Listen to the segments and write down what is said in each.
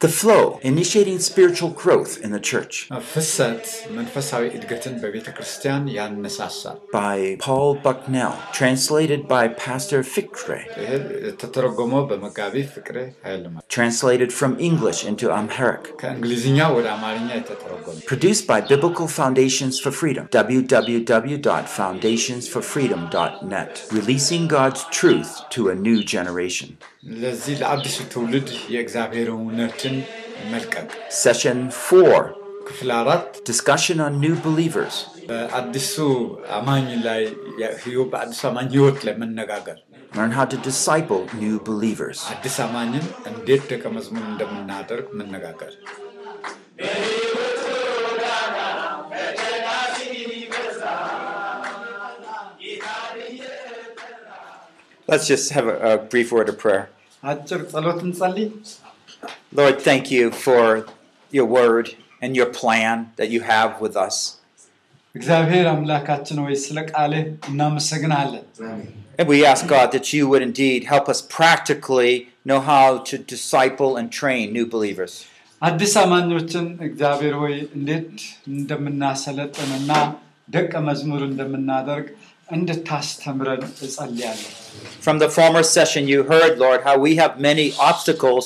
the flow, initiating spiritual growth in the church. By Paul Bucknell, translated by Pastor Fikre. Translated from English into Amharic. Produced by Biblical Foundations for Freedom, www.foundationsforfreedom.net. Releasing God's truth to a new generation. ለዚህ ለአዲሱ ትውልድ የእግዚአብሔር እውነትን መልቀቅ። Session 4 ክፍል አራት Discussion on New Believers. በአዲሱ አማኝ ላይ በአዲሱ አማኝ ህይወት ላይ መነጋገር Learn how to disciple new believers. አዲስ አማኝን እንዴት ደቀ መዝሙር እንደምናደርግ መነጋገር Let's just have a, a brief word of prayer. አጭር ጸሎት እንጸልይ። Lord, thank you for your word and your plan that you have with us. እግዚአብሔር አምላካችን ሆይ ስለ ቃልህ እናመሰግናለን። And we ask God that you would indeed help us practically know how to disciple and train new believers. አዲስ አማኞችን እግዚአብሔር ሆይ እንዴት እንደምናሰለጥንና ደቀ መዝሙር እንደምናደርግ እንድታስተምረን እጸልያለሁ። From the former session, you heard, Lord, how we have many obstacles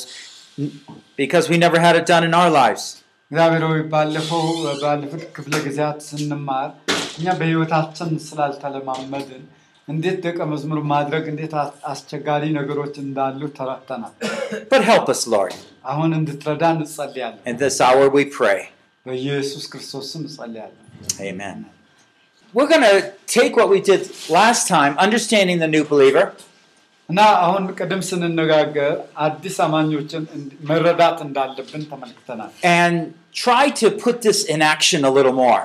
because we never had it done in our lives. እግዚአብሔር ሆይ ባለፈው ባለፉት ክፍለ ጊዜያት ስንማር እኛ በህይወታችን ስላልተለማመድን እንዴት ደቀ መዝሙር ማድረግ እንዴት አስቸጋሪ ነገሮች እንዳሉ ተረድተናል። But help us, Lord. አሁን እንድትረዳ እንጸልያለን። In this hour we pray. በኢየሱስ ክርስቶስ ስም እንጸልያለን። Amen. We're going to take what we did last time, understanding the new believer, እና አሁን ቅድም ስንነጋገር አዲስ አማኞችን እንድ- መረዳት እንዳለብን ተመልክተናል። and try to put this in action a little more.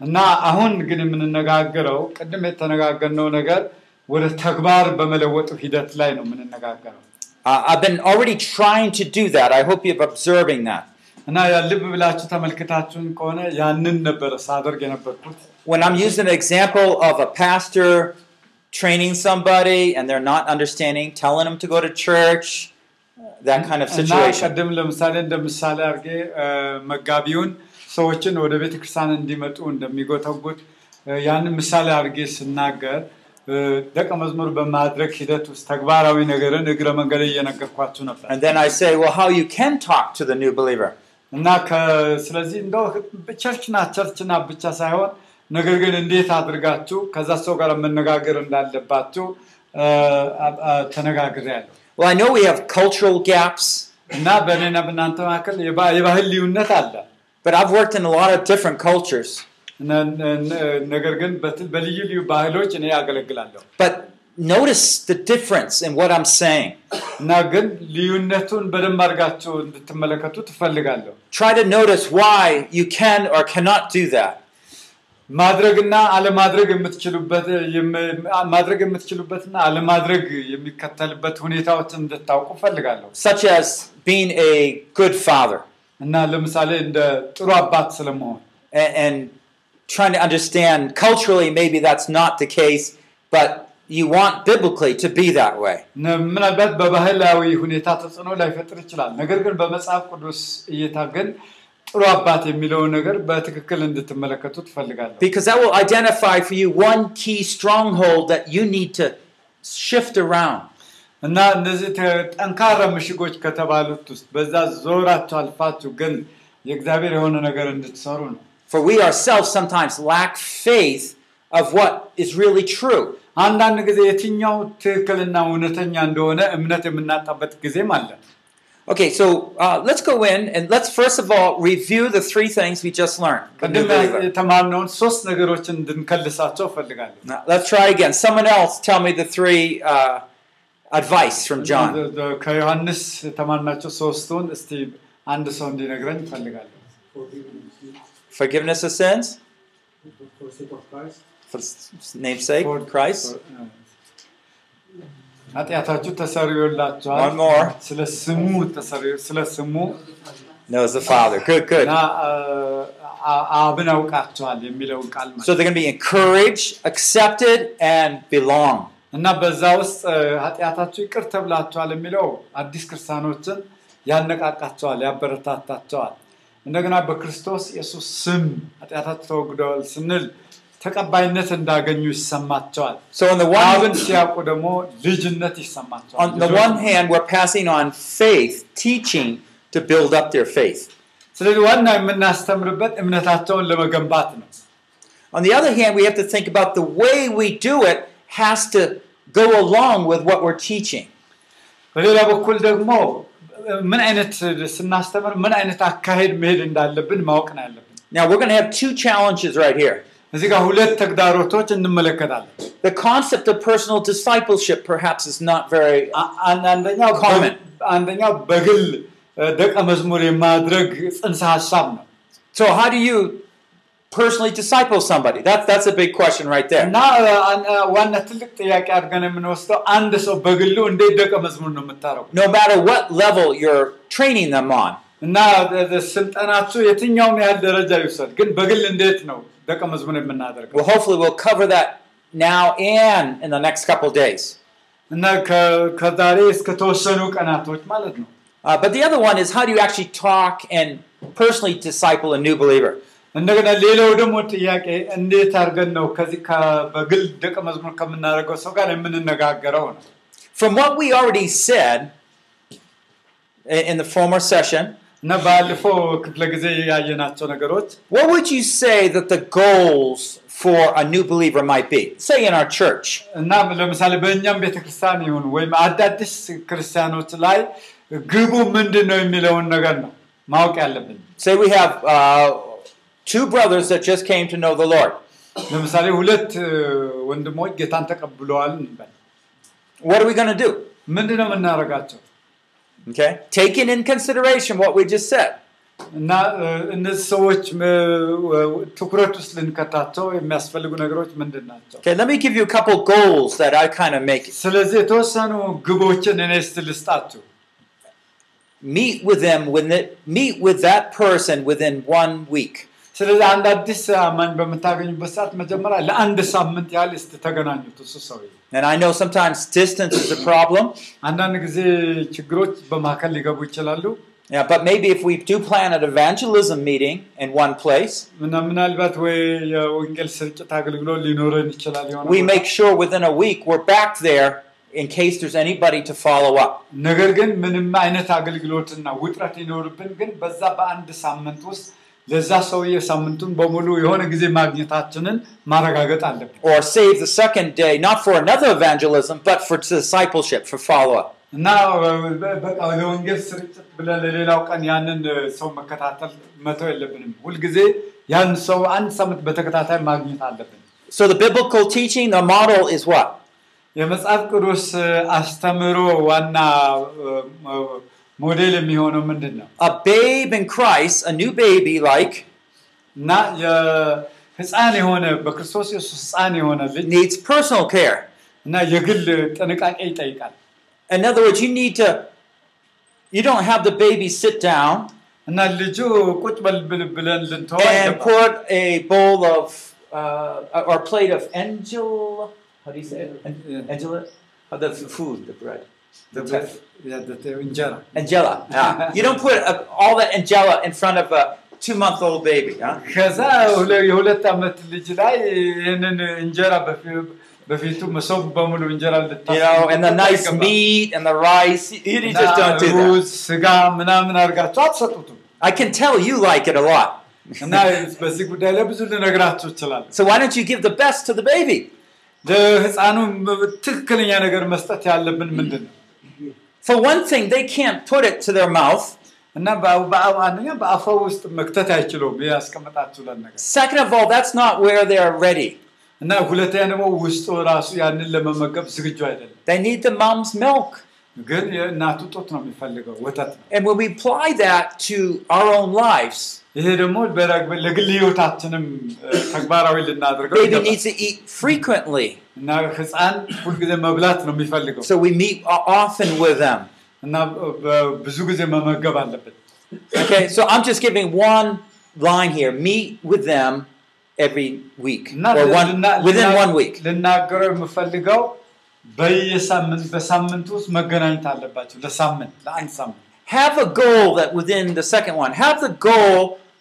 እና አሁን ግን የምንነጋገረው ቅድም የተነጋገርነው ነገር ወደ ተግባር በመለወጡ ሂደት ላይ ነው የምንነጋገረው። Uh, I've been already trying to do that. I hope you're observing that. እና ያ ልብ ብላችሁ ተመልክታችሁን ከሆነ ያንን ነበረ ሳደርግ የነበርኩት። When I'm using an example of a pastor training somebody and they're not understanding, telling them to go to church, that kind of እና situation. ቀደም ለምሳሌ እንደ ምሳሌ አድርጌ እ፣ መጋቢውን ሰዎችን ወደ ቤተ ክርስቲያን እንዲመጡ እንደሚጎተጉት እ፣ ያንን ምሳሌ አድርጌ ስናገር እ፣ ደቀ መዝሙር በማድረግ ሂደት ውስጥ ተግባራዊ ነገርን እግረ መንገድ እየነገርኳችሁ ነበር And then I say, well, how you can talk to the new believer. እና ስለዚህ እንደው ቸርችና ቸርችና ብቻ ሳይሆን ነገር ግን እንዴት አድርጋችሁ ከዛ ሰው ጋር መነጋገር እንዳለባችሁ እ፣ አ- አ- ተነጋግሬያለሁ። Well, I know we have cultural gaps, እና በእኔና በእናንተ መካከል የባ- የባህል ልዩነት አለ። but I've worked in a lot of different cultures. ነገር ግን በልዩ ልዩ ባህሎች እኔ ያገለግላለሁ But notice the difference in what I'm saying. እና ግን ልዩነቱን በደንብ አድርጋችሁ እንድትመለከቱ ትፈልጋለሁ። Try to notice why you can or cannot do that. ማድረግና አለማድረግ የምትችሉበት የም- ማድረግ የምትችሉበትና አለማድረግ የሚከተልበት ሁኔታዎችን እንድታውቁ ፈልጋለሁ such as being a good father እና ለምሳሌ እንደ ጥሩ አባት ስለመሆን and, and trying to understand culturally maybe that's not the case but you want biblically to be that way ነ- ምናልባት በባህላዊ ሁኔታ ተጽዕኖ ላይፈጥር ይችላል። ነገር ግን በመጽሐፍ ቅዱስ እይታ ግን ጥሩ አባት የሚለውን ነገር በትክክል እንድትመለከቱ ትፈልጋለሁ። because that will identify for you one key stronghold that you need to shift around እና እነዚህ ተ- ጠንካራ ምሽጎች ከተባሉት ውስጥ በዛ ዞራችሁ አልፋችሁ ግን የእግዚአብሔር የሆነ ነገር እንድትሰሩ ነው። for we ourselves sometimes lack faith of what is really true አንዳንድ ጊዜ የትኛው ትክክልና እውነተኛ እንደሆነ እምነት የምናጣበት ጊዜም አለ። okay so uh, let's go in and let's first of all review the three things we just learned the new ቅድም believer. የተማርነውን ሶስት ነገሮችን እንድንከልሳቸው እፈልጋለሁ። Now, let's try again. Someone else tell me the three uh, advice from John. ከዮሐንስ የተማርናቸው ሶስቱን እስቲ አንድ ሰው እንዲነግረኝ እፈልጋለሁ። Forgiveness of sins, For namesake, For- Christ. ኃጢአታችሁ ተሰርዮላችኋል። One more. ስለ ስሙ ተሰርዮ ስለ ስሙ the Father. Good, good. አብን አውቃችኋል የሚለውን ቃል ማለት So they're going to be encouraged, accepted, and belong. እና በዛ ውስጥ ኃጢአታችሁ ይቅር ተብላችኋል የሚለው አዲስ ክርስቲያኖችን ያነቃቃቸዋል፣ ያበረታታቸዋል። እንደገና በክርስቶስ ኢየሱስ ስም ኃጢአታቸው ተወግደዋል ስንል ተቀባይነት እንዳገኙ ይሰማቸዋል። So on the አብን one ሲያውቁ ደግሞ ልጅነት ይሰማቸዋል። on the one hand, we're passing on faith, teaching to build up their faith. ስለዚህ ዋና የምናስተምርበት እምነታቸውን ለመገንባት ነው። On the other hand, we have to think about the way we do it has to go along with what we're teaching. በሌላ በኩል ደግሞ ምን አይነት ስናስተምር ምን አይነት አካሄድ መሄድ እንዳለብን ማወቅ ነው ያለብን። Now we're going to have two challenges right here. እዚህ ጋር ሁለት ተግዳሮቶች እንመለከታለን። The concept of personal discipleship perhaps is not very አ- አን- አንደኛው Common. አንደኛው በግል እ፣ ደቀ መዝሙር የማድረግ ጽንሰ ሀሳብ ነው So how do you personally disciple somebody? That's that's a big question right there. እና እ፣ አን- እ፣ ዋና ትልቅ ጥያቄ አድርገን የምንወስደው አንድ ሰው በግሉ እንዴት ደቀ መዝሙር ነው የምታረጉ No matter what level you're training them on. እና እ፣ እ፣ ስልጠናችሁ የትኛውም ያህል ደረጃ ይውሰድ፣ ግን በግል እንዴት ነው ደቀ መዝሙር የምናደርገው? Well, hopefully we'll cover that now and in the next couple days. እና ከ- ከዛሬ እስከ ተወሰኑ ቀናቶች ማለት ነው። Uh, but the other one is how do you actually talk and personally disciple a new believer? እንደገና ሌላው ደግሞ ጥያቄ እንዴት አድርገን ነው ከዚህ ከ- በግል ደቀ መዝሙር ከምናደርገው ሰው ጋር የምንነጋገረው ነው። From what we already said i- in the former session, እና ባለፈው ክፍለ ጊዜ ያየናቸው ነገሮች what would you say that the goals for a new believer might be? Say in our church. እና ለምሳሌ በእኛም ቤተክርስቲያን ይሁን ወይም አዳዲስ ክርስቲያኖች ላይ ግቡ ምንድን ነው የሚለውን ነገር ነው ማወቅ ያለብን። Say we have uh, two brothers that just came to know the Lord. ለምሳሌ ሁለት እ፣ ወንድሞች ጌታን ተቀብለዋል እንበል። What are we going to do? ምንድን ነው የምናደርጋቸው? Okay? Taking in consideration what we just said. እና እ፣ እነዚህ ሰዎች እ፣ ትኩረት ውስጥ ልንከታቸው የሚያስፈልጉ ነገሮች ምንድን ናቸው? Okay, let me give you a couple goals that I kind of make. ስለዚህ የተወሰኑ ግቦችን እኔ እስቲ ልስጣችሁ። Meet with them when the, meet with that person within one week. ስለዚህ አንድ አዲስ አማኝ በምታገኙበት ሰዓት መጀመሪያ ለአንድ ሳምንት ያህል እስቲ ተገናኙት እሱ ሰውዬ። And I know sometimes distance is a problem. አንዳንድ ጊዜ ችግሮች በመካከል ሊገቡ ይችላሉ Yeah, but maybe if we do plan an evangelism meeting in one place, እና ምናልባት ወይ የወንጌል ስርጭት አገልግሎት ሊኖረን ይችላል የሆነ we ቦታ። make sure within a week we're back there in case there's anybody to follow up. ነገር ግን ምንም አይነት አገልግሎትና ውጥረት ሊኖርብን ግን በዛ በአንድ ሳምንት ውስጥ ለዛ ሰውዬ ሳምንቱን በሙሉ የሆነ ጊዜ ማግኘታችንን ማረጋገጥ አለብን Or save the second day, not for another evangelism, but for discipleship, for follow up. እና ለወንጌል ስርጭት ብለን ለሌላው ቀን ያንን ሰው መከታተል መተው የለብንም። ሁልጊዜ ያን ሰው አንድ ሳምንት በተከታታይ ማግኘት አለብን። So the biblical teaching, the model is what? የመጽሐፍ ቅዱስ አስተምህሮ ዋና ሞዴል የሚሆነው ምንድን ነው? A babe in Christ, a new baby like, እና የህፃን የሆነ በክርስቶስ ኢየሱስ ህፃን የሆነ ልጅ needs personal care. እና የግል ጥንቃቄ ይጠይቃል። In other words, you need to, you don't have the baby sit down እና ልጁ ቁጭ በል ብል- ብለን ልንተው and አይገባም። put a bowl of, uh, or a plate of angel, how do you say it? An- Yeah. Angela? Oh, the f- food, the bread. The pep- እንጀራ Angela. Yeah. You don't put uh, all that Angela in front of a two-month-old baby. Huh? ከዛ ሁለ- የሁለት ዓመት ልጅ ላይ ይህንን እንጀራ በፊ- በፊቱ መሶብ በሙሉ እንጀራ You know, and the nice meat and the rice. You, you just don't do that. ሩዝ ስጋ ምናምን አድርጋችሁ አትሰጡትም I can tell you like it a lot. እና በዚህ ጉዳይ ላይ ብዙ ልነግራችሁ እችላለሁ So why don't you give the best to the baby? ለህፃኑ ትክክለኛ ነገር መስጠት ያለብን ምንድን ነው For one thing, they can't put it to their mouth. እና በአ- በአ- አንደኛ በአፈ ውስጥ መክተት አይችሉም ይህ ያስቀመጣችሁለን ነገር Second of all, that's not where they're ready. እና ሁለተኛ ደግሞ ውስጡ ራሱ ያንን ለመመገብ ዝግጁ አይደለም They need the mom's milk. ግን የእናቱ ጡት ነው የሚፈልገው ወተት ነው And when we apply that to our own lives, ይሄ ደግሞ በዳግመ- ለግል ህይወታችንም እ፣ ተግባራዊ ልናደርገው baby ይገባል። needs to eat frequently. እና ህፃን ሁልጊዜ መብላት ነው የሚፈልገው So we meet o- often with them. እና በ- ብዙ ጊዜ መመገብ አለብን Okay, so I'm just giving one line here. Meet with them every week. እና Or one, ልና- within ልና- one week. ልናገረው የምፈልገው በየሳምንት በሳምንት ውስጥ መገናኘት አለባቸው ለሳምንት ለአንድ ሳምንት have a goal that within the second one, have the goal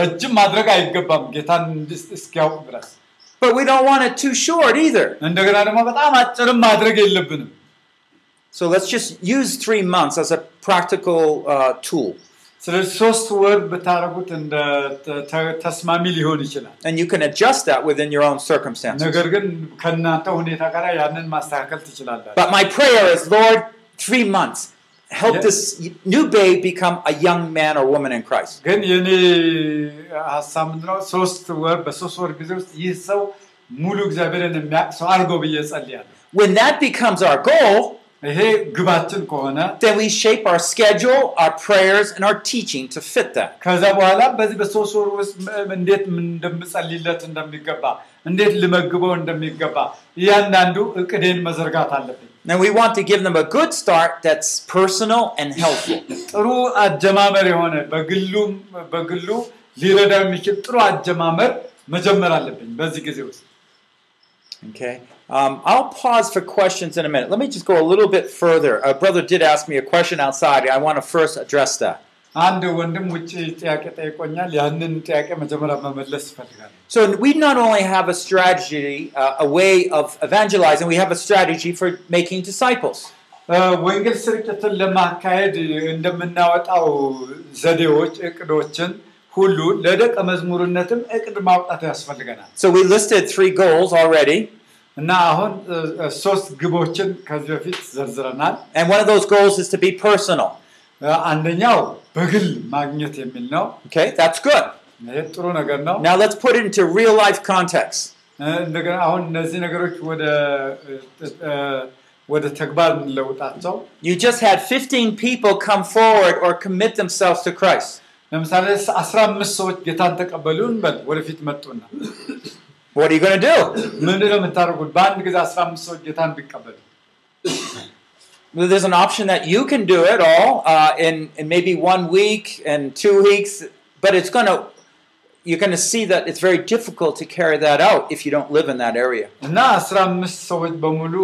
ረጅም ማድረግ አይገባም ጌታን እንዲስ- እስኪያውቅ ድረስ። but we don't want it too short either. እንደገና ደግሞ በጣም አጭርም ማድረግ የለብንም። So let's just use three months as a practical uh, tool. ስለዚህ ሶስት ወር ብታደርጉት እንደ ተ- ተ- ተስማሚ ሊሆን ይችላል። And you can adjust that within your own circumstances. ነገር ግን ከእናንተ ሁኔታ ጋር ያንን ማስተካከል ትችላላችሁ። But my prayer is, Lord, three months. Help Yeah. this new babe become a young man or woman in Christ. ግን የኔ ሀሳብ ምንድነው? ሶስት ወር በሶስት ወር ጊዜ ውስጥ ይህ ሰው ሙሉ እግዚአብሔርን የሚያውቅ ሰው አድርጎ ብዬ ጸልያለሁ። When that becomes our goal, ይሄ ግባችን ከሆነ then we shape our schedule, our prayers, and our teaching to fit that. ከዛ በኋላ በዚህ በሶስት ወር ውስጥ ም- እንዴት ምን እንደምጸልይለት እንደሚገባ እንዴት ልመግበው እንደሚገባ እያንዳንዱ እቅዴን መዘርጋት አለብኝ። And we want to give them a good start that's personal and helpful. ጥሩ አጀማመር የሆነ በግሉም በግሉ ሊረዳ የሚችል ጥሩ አጀማመር መጀመር አለብኝ በዚህ ጊዜ ውስጥ። Okay. Um, I'll pause for questions in a minute. Let me just go a little bit further. A brother did ask me a question outside. I want to first address that. አንድ ወንድም ውጭ ጥያቄ ጠይቆኛል። ያንን ጥያቄ መጀመሪያ መመለስ እፈልጋለሁ። So we not only have a strategy, uh, a way of evangelizing, we have a strategy for making disciples. እ፣ ወንጌል ስርጭትን ለማካሄድ እንደምናወጣው ዘዴዎች፣ እቅዶችን ሁሉ ለደቀ መዝሙርነትም እቅድ ማውጣት ያስፈልገናል So we listed three goals already, እና አሁን እ፣ እ፣ ሶስት ግቦችን ከዚህ በፊት ዘርዝረናል። and one of those goals is to be personal. እ፣ አንደኛው በግል ማግኘት የሚል ነው። Okay, that's good. ይሄ ጥሩ ነገር ነው። Now let's put it into real life context. እ፣ እንደገና አሁን እነዚህ ነገሮች ወደ እ፣ እ፣ ወደ ተግባር እንለውጣቸው። You just had 15 people come forward or commit themselves to Christ. ለምሳሌ አስራ አምስት ሰዎች ጌታን ተቀበሉ እንበል፣ ወደፊት መጡና What are you going to do? ምንድን ነው የምታደርጉት? በአንድ ጊዜ አስራ አምስት ሰዎች ጌታን ቢቀበሉ Well, There's an option that you can do it all uh, in, in maybe one week and two weeks, but it's going to, you're going to see that it's very difficult to carry that out if you don't live in that area. እና አስራ አምስት ሰዎች በሙሉ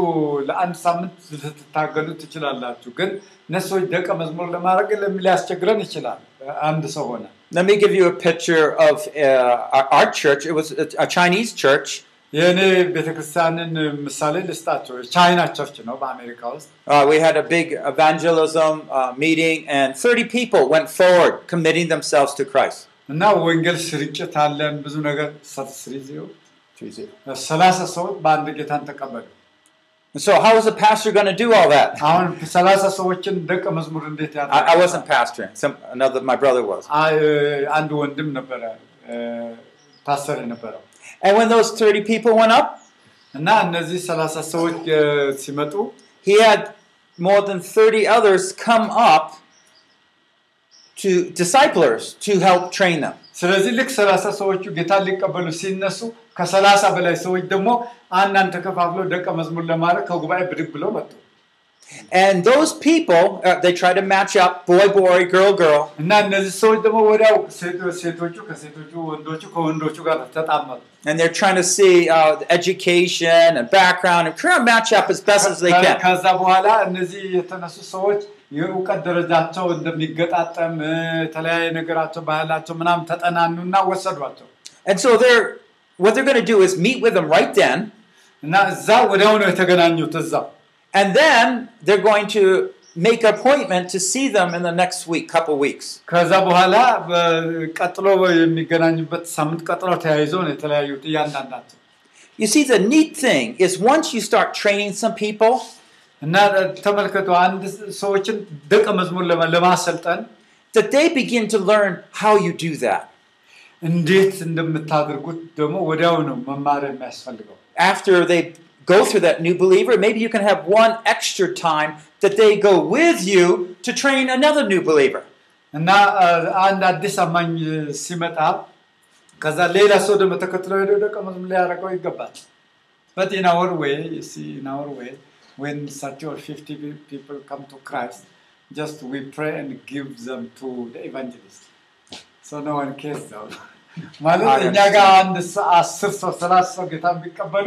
ለአንድ ሳምንት ልትታገሉ ትችላላችሁ። ግን እነሱ ሰዎች ደቀ መዝሙር ለማድረግ ለም- ሊያስቸግረን ይችላል። አንድ ሰው ሆነ Let me give you a picture of uh, our, our church. It was a, a Chinese church. የእኔ ቤተክርስቲያንን ምሳሌ ልስጣቸው። ቻይና ቸርች ነው በአሜሪካ ውስጥ Uh, we had a big evangelism uh, meeting, and 30 people went forward committing themselves to Christ. እና ወንጌል ስርጭት አለን ብዙ ነገር ሰላሳ ሰዎች በአንድ ጌታን ተቀበሉ። And so, how is a pastor going to do all that? አሁን ሰላሳ ሰዎችን ደቀ መዝሙር እንዴት ያ I, I wasn't pastoring. Some another my brother was. አንድ ወንድም ነበረ እ፣ ፓስተር የነበረው And when those 30 people went up, እና እነዚህ ሰላሳ ሰዎች እ፣ ሲመጡ he had more than 30 others come up to disciplers to help train them. ስለዚህ ልክ ሰላሳ ሰዎቹ ጌታን ሊቀበሉ ሲነሱ ከሰላሳ በላይ ሰዎች ደግሞ አንዳንድ ተከፋፍለው ደቀ መዝሙር ለማድረግ ከጉባኤ ብድግ ብለው መጡ And those people, uh, they try to match up boy, boy, girl, girl. እና እነዚህ ሰዎች ደግሞ ወዲያው ሴቶ- ሴቶቹ ከሴቶቹ ወንዶቹ ከወንዶቹ ጋር ተጣመሩ And they're trying to see uh, the education and background and try to match up as best as they ከ- can. ከዛ በኋላ እነዚህ የተነሱ ሰዎች የእውቀት ደረጃቸው እንደሚገጣጠም እ፣ የተለያየ ነገራቸው ባህላቸው ምናምን ተጠናኑና ወሰዷቸው And so they're what they're going to do is meet with them right then, እና እዛ ወዲያው ነው የተገናኙት እዛው and then they're going to make an appointment to see them in the next week, couple weeks. ከዛ በኋላ በ- ቀጥሎ የሚገናኙበት ሳምንት ቀጥሎ ተያይዘው ነው የተለያዩት እያንዳንዳቸው You see, the neat thing is once you start training some people, እና ተመልከቱ አንድ ሰዎችን ደቀ መዝሙር ለማ- ለማሰልጠን that they begin to learn how you do that. እንዴት እንደምታደርጉት ደግሞ ወዲያው ነው መማር የሚያስፈልገው After they go through that new believer, maybe you can have one extra time that they go with you to train another new believer. እና አ፣ አንድ አዲስ አማኝ ሲመጣ ከዛ ሌላ ሰው ደግሞ ተከትሎ ሄዶ ደቀ መዝሙር ሊያደርገው ይገባል። But in our way, you see, in our way, when 30 or 50 pe- people come to Christ, just we pray and give them to the evangelist. So no one cares though. ማለት I እኛ ጋር አንድ ሰ- አስር ሰው ሰላሳ ሰው ጌታ ቢቀበሉ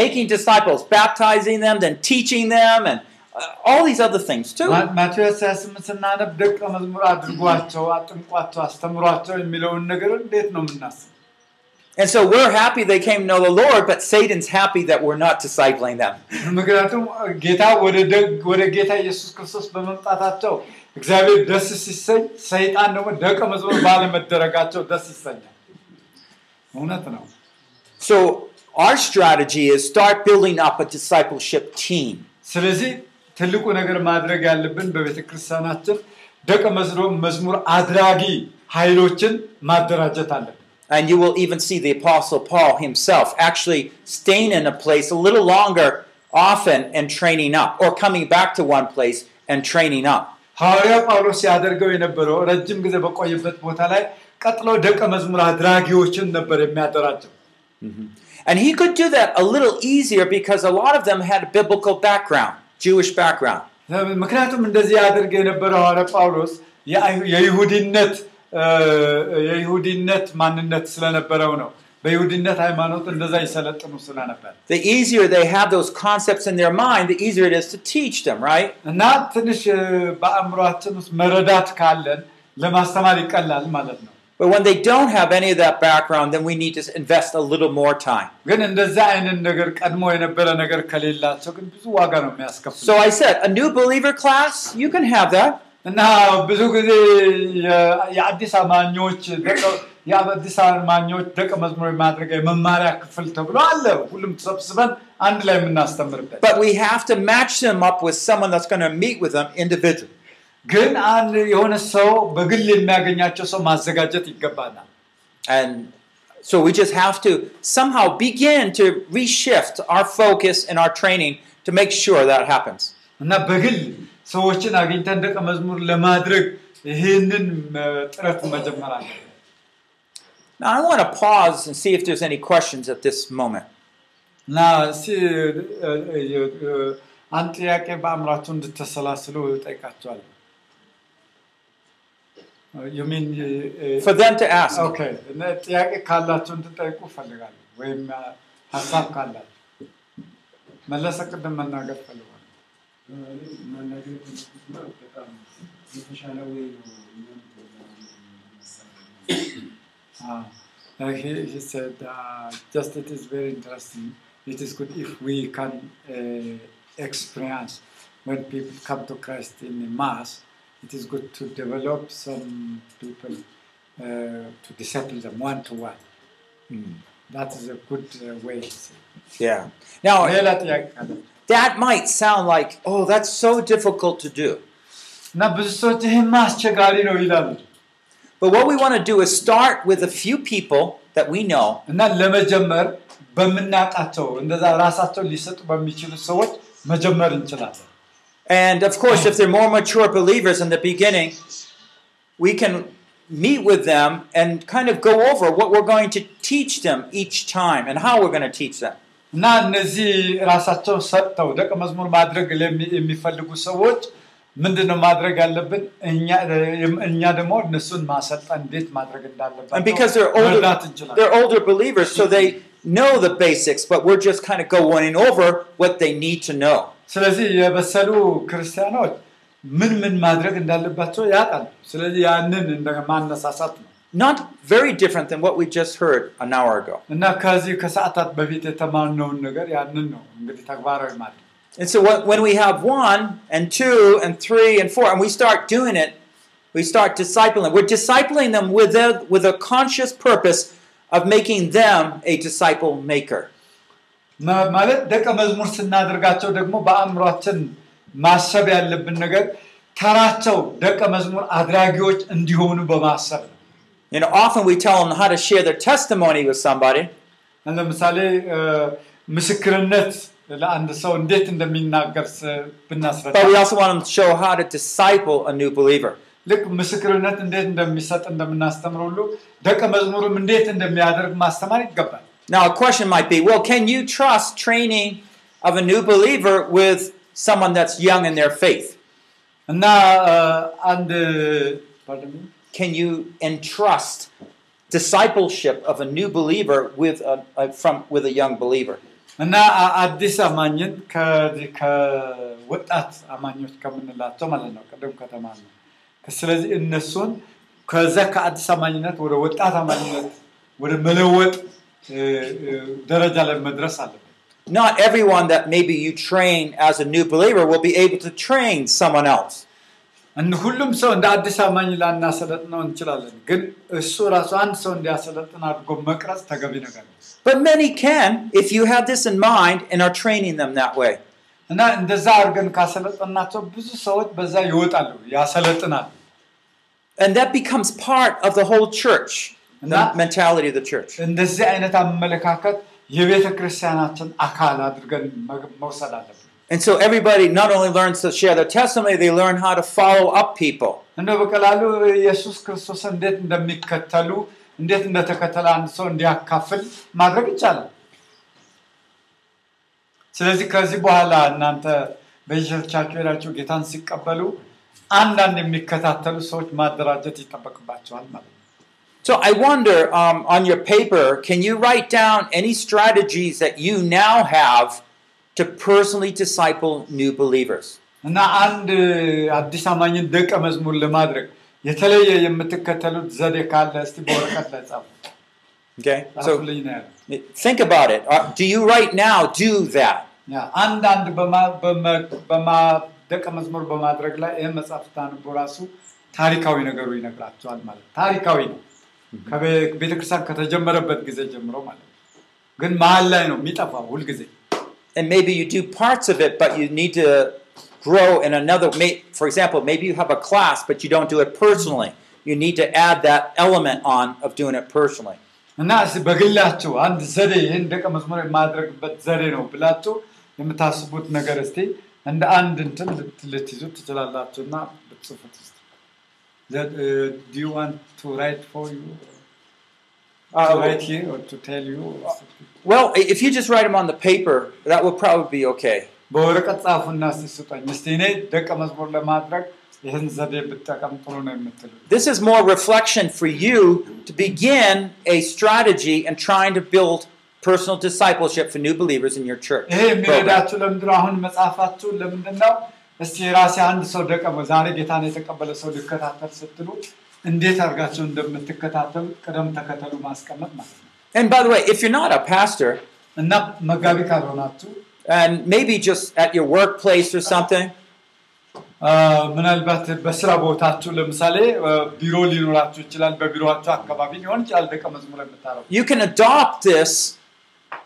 making disciples, baptizing them, then teaching them, and uh, all these other things too. ማ- ማቴዎስ 28 ስናነብ ደቀ መዝሙር አድርጓቸው አጥምቋቸው አስተምሯቸው የሚለውን ነገር እንዴት ነው የምናስብ And so we're happy they came to know the Lord, but Satan's happy that we're not discipling them. ምክንያቱም ጌታ ወደ ደግ- ወደ ጌታ ኢየሱስ ክርስቶስ በመምጣታቸው እግዚአብሔር ደስ ሲሰኝ ሰይጣን ደግሞ ደቀ መዝሙር ባለመደረጋቸው ደስ ይሰኛል እውነት ነው So our strategy is start building up a discipleship team. ስለዚህ ትልቁ ነገር ማድረግ ያለብን በቤተ ክርስቲያናችን ደቀ መዝሙር መዝሙር አድራጊ ኃይሎችን ማደራጀት አለብን And you will even see the Apostle Paul himself actually staying in a place a little longer, often, and training up, or coming back to one place and training up. ሐዋርያው ጳውሎስ ሲያደርገው የነበረው ረጅም ጊዜ በቆየበት ቦታ ላይ ቀጥሎ ደቀ መዝሙር አድራጊዎችን ነበር የሚያደራጀው And he could do that a little easier because a lot of them had a biblical background, Jewish background. ምክንያቱም እንደዚህ ያደርግ የነበረው ሐዋርያ ጳውሎስ የአይሁ- የይሁዲነት እ፣ የይሁዲነት ማንነት ስለነበረው ነው በይሁዲነት ሃይማኖት እንደዛ ይሰለጥኑ ስለነበር The easier they have those concepts in their mind, the easier it is to teach them, right? እና ትንሽ እ፣ በአእምሯችን ውስጥ መረዳት ካለን ለማስተማር ይቀላል ማለት ነው But when they don't have any of that background, then we need to invest a little more time. ግን እንደዛ አይነት ነገር ቀድሞ የነበረ ነገር ከሌላቸው ግን ብዙ ዋጋ ነው የሚያስከፍል So I said, a new believer class, you can have that. እና ብዙ ጊዜ የ- የአዲስ አማኞች ደቀ- የአዲስ አማኞች ደቀ መዝሙር የማድረግ የመማሪያ ክፍል ተብሎ አለ ሁሉም ተሰብስበን አንድ ላይ የምናስተምርበት But we have to match them up with someone that's going to meet with them individually. ግን አንድ የሆነ ሰው በግል የሚያገኛቸው ሰው ማዘጋጀት ይገባናል And so we just have to somehow begin to reshift our focus and our training to make sure that happens. እና በግል ሰዎችን አግኝተን ደቀ መዝሙር ለማድረግ ይህንን እ፣ ጥረት መጀመር አለ Now, I want to pause and see if there's any questions at this moment. እና እስኪ እ፣ እ፣ እ፣ አንድ ጥያቄ በአእምራችሁ እንድትሰላስሉ ጠይቃቸዋለሁ ዩሚን For them to ask. ኦኬ እና ጥያቄ ካላችሁ እንድጠይቁ እፈልጋለሁ ወይም አ፣ ሀሳብ ካላችሁ መለሰ ቅድም መናገር ፈልጓል መናገር በጣም የተሻለ ወይ ነው እኛም Ah, uh, he, he said, uh, just it is very interesting. It is good if we can uh, experience when people come to Christ in the mass. It is good to develop some people uh, to disciple them one to one. That is a good uh, way. He said. Yeah. Now, ሌላ ጥያቄ ካለ? that might sound like, oh, that's so difficult to do. እና ብዙ ሰዎች ይህማ አስቸጋሪ ነው ይላሉ። But what we want to do is start with a few people that we know እና ለመጀመር በምናውቃቸው እንደዛ ራሳቸውን ሊሰጡ በሚችሉ ሰዎች መጀመር እንችላለን። And of course, if they're more mature believers in the beginning, we can meet with them and kind of go over what we're going to teach them each time and how we're going to teach them. እና እነዚህ ራሳቸውን ሰጥተው ደቀ መዝሙር ማድረግ ለሚ- የሚፈልጉ ሰዎች ምንድን ነው ማድረግ ያለብን? እኛ- እኛ ደግሞ እነሱን ማሰልጠን እንዴት ማድረግ And እንዳለባቸው because they're older, መርዳት እንችላለን። they're older believers, so they know the basics, but we're just kind of going over what they need to know. ስለዚህ የበሰሉ ክርስቲያኖች ምን ምን ማድረግ እንዳለባቸው ያውቃሉ። ስለዚህ ያንን እንደ ማነሳሳት ነው Not very different than what we just heard an hour ago. እና ከዚህ ከሰዓታት በፊት የተማርነውን ነገር ያንን ነው እንግዲህ ተግባራዊ ማድረግ And so when when we have one and two and three and four, and we start doing it we start discipling. We're discipling them with a, with a conscious purpose of making them a disciple maker. ማለት ደቀ መዝሙር ስናደርጋቸው ደግሞ በአእምሯችን ማሰብ ያለብን ነገር ተራቸው ደቀ መዝሙር አድራጊዎች እንዲሆኑ በማሰብ ነው። You know, often we tell them how to share their testimony with somebody, ለምሳሌ ምስክርነት ለአንድ ሰው እንዴት እንደሚናገር ብናስረዳ but we also want them to show how to disciple a new believer. ልክ ምስክርነት እንዴት እንደሚሰጥ እንደምናስተምር ሁሉ ደቀ መዝሙርም እንዴት እንደሚያደርግ ማስተማር ይገባል። Now, a question might be well, can you trust training of a new believer with someone that's young in their faith? እና እ፣ አንድ pardon me? Can you entrust discipleship of a new believer with a, a, from, with a young believer? እና አ- አዲስ አማኝን ከዚህ ከወጣት አማኞች ከምንላቸው ማለት ነው ቅድም ከተማ ነው። ስለዚህ እነሱን ከዛ ከአዲስ አማኝነት ወደ ወጣት አማኝነት ወደ መለወጥ እ፣ እ፣ ደረጃ ላይ መድረስ አለበት። Not everyone that maybe you train as a new believer will be able to train someone else. እን ሁሉም ሰው እንደ አዲስ አማኝ ላናሰለጥነው እንችላለን፣ ግን እሱ ራሱ አንድ ሰው እንዲያሰለጥን አድርጎ መቅረጽ ተገቢ ነገር ነው But many can if you have this in mind and are training them that way. እና እንደዛ አድርገን ካሰለጠናቸው ብዙ ሰዎች በዛ ይወጣሉ፣ ያሰለጥናሉ። And that becomes part of the whole church, the That- Mentality of the church. እንደዚህ አይነት አመለካከት የቤተ ክርስቲያናችን አካል አድርገን መውሰድ አለብን። And so everybody not only learns to share their testimony, they learn how to follow up people. እንደው በቀላሉ ኢየሱስ ክርስቶስ እንዴት እንደሚከተሉ እንዴት እንደተከተለ አንድ ሰው እንዲያካፍል ማድረግ ይቻላል። ስለዚህ ከዚህ በኋላ እናንተ በየቸርቻችሁ ሄዳችሁ ጌታን ሲቀበሉ አንዳንድ የሚከታተሉ ሰዎች ማደራጀት ይጠበቅባቸዋል ማለት ነው። So I wonder um, on your paper, can you write down any strategies that you now have to personally disciple new believers? እና አንድ አዲስ አማኝን ደቀ መዝሙር ለማድረግ የተለየ የምትከተሉት ዘዴ ካለ እስቲ በወረቀት ላይ ጻፉ። Okay, so ጻፉልኝ ነው ያለው። think about it. Uh, do you right now do that? ያ አንዳንድ በማ- በመ- በማ- ደቀ መዝሙር በማድረግ ላይ ይህን መጽሐፍ ስታነቡ ራሱ ታሪካዊ ነገሩ ይነግራቸዋል ማለት ነው። ታሪካዊ ነው። ከቤ- ቤተክርስቲያን ከተጀመረበት ጊዜ ጀምሮ ማለት ነው። ግን መሀል ላይ ነው የሚጠፋው ሁልጊዜ። And maybe you do parts of it, but you need to grow in another. May, for example, maybe you have a class, but you don't do it personally. You need to add that element on of doing it personally. እና እስኪ በግላችሁ አንድ ዘዴ ይህን ደቀ መዝሙር የማድረግበት ዘዴ ነው ብላችሁ የምታስቡት ነገር እስቲ እንደ አንድ እንትን ልት- ልትይዙ ትችላላችሁ እና ብትጽፉት እስቲ። That, uh, do you want to write for you? Uh, to write here or to tell you? or something? Well, i- if you just write them on the paper, that will probably be okay. በወረቀት ጻፉና እስቲ ስጡኝ። እስቲ እኔ ደቀ መዝሙር ለማድረግ ይህን ዘዴ ብጠቀም ጥሩ ነው የምትሉት። This is more reflection for you to begin a strategy and trying to build personal discipleship for new believers in your church. ይሄ program. የሚረዳችሁ ለምንድን ነው? አሁን መጽሐፋችሁን ለምንድን ነው? እስቲ የራሴ አንድ ሰው ደቀ ዛሬ ጌታን የተቀበለ ሰው ሊከታተል ስትሉ እንዴት አድርጋችሁ እንደምትከታተሉ ቅደም ተከተሉ ማስቀመጥ ማለት ነው። And by the way, if you're not a pastor, እና መጋቢ ካልሆናችሁ and maybe just at your workplace or something, አ፣ ምናልባት በስራ ቦታችሁ ለምሳሌ አ፣ ቢሮ ሊኖራችሁ ይችላል። በቢሮችሁ አካባቢ ሊሆን ይችላል ደቀ መዝሙር የምታረጉ you can adopt this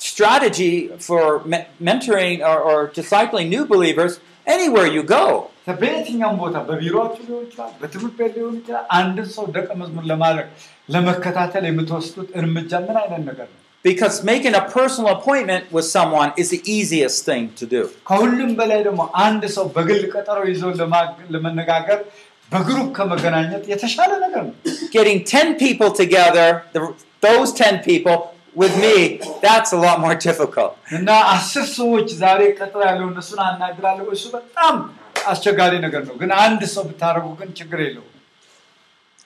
strategy for me- mentoring or, or discipling new believers anywhere you go. በየትኛውም ቦታ በቢሮችሁ ሊሆን ይችላል፣ በትምህርት ቤት ሊሆን ይችላል። አንድን ሰው ደቀ መዝሙር ለማድረግ ለመከታተል የምትወስዱት እርምጃ ምን አይነት ነገር ነው? Because making a personal appointment with someone is the easiest thing to do. ከሁሉም በላይ ደግሞ አንድ ሰው በግል ቀጠሮ ይዞ ለማ- ለመነጋገር በግሩፕ ከመገናኘት የተሻለ ነገር ነው። Getting 10 people together, the, those 10 people with me, that's a lot more difficult. እና አስር ሰዎች ዛሬ ቀጠሮ ያለው እነሱን አናግራለሁ። እሱ በጣም አስቸጋሪ ነገር ነው። ግን አንድ ሰው ብታደርጉ ግን ችግር የለውም።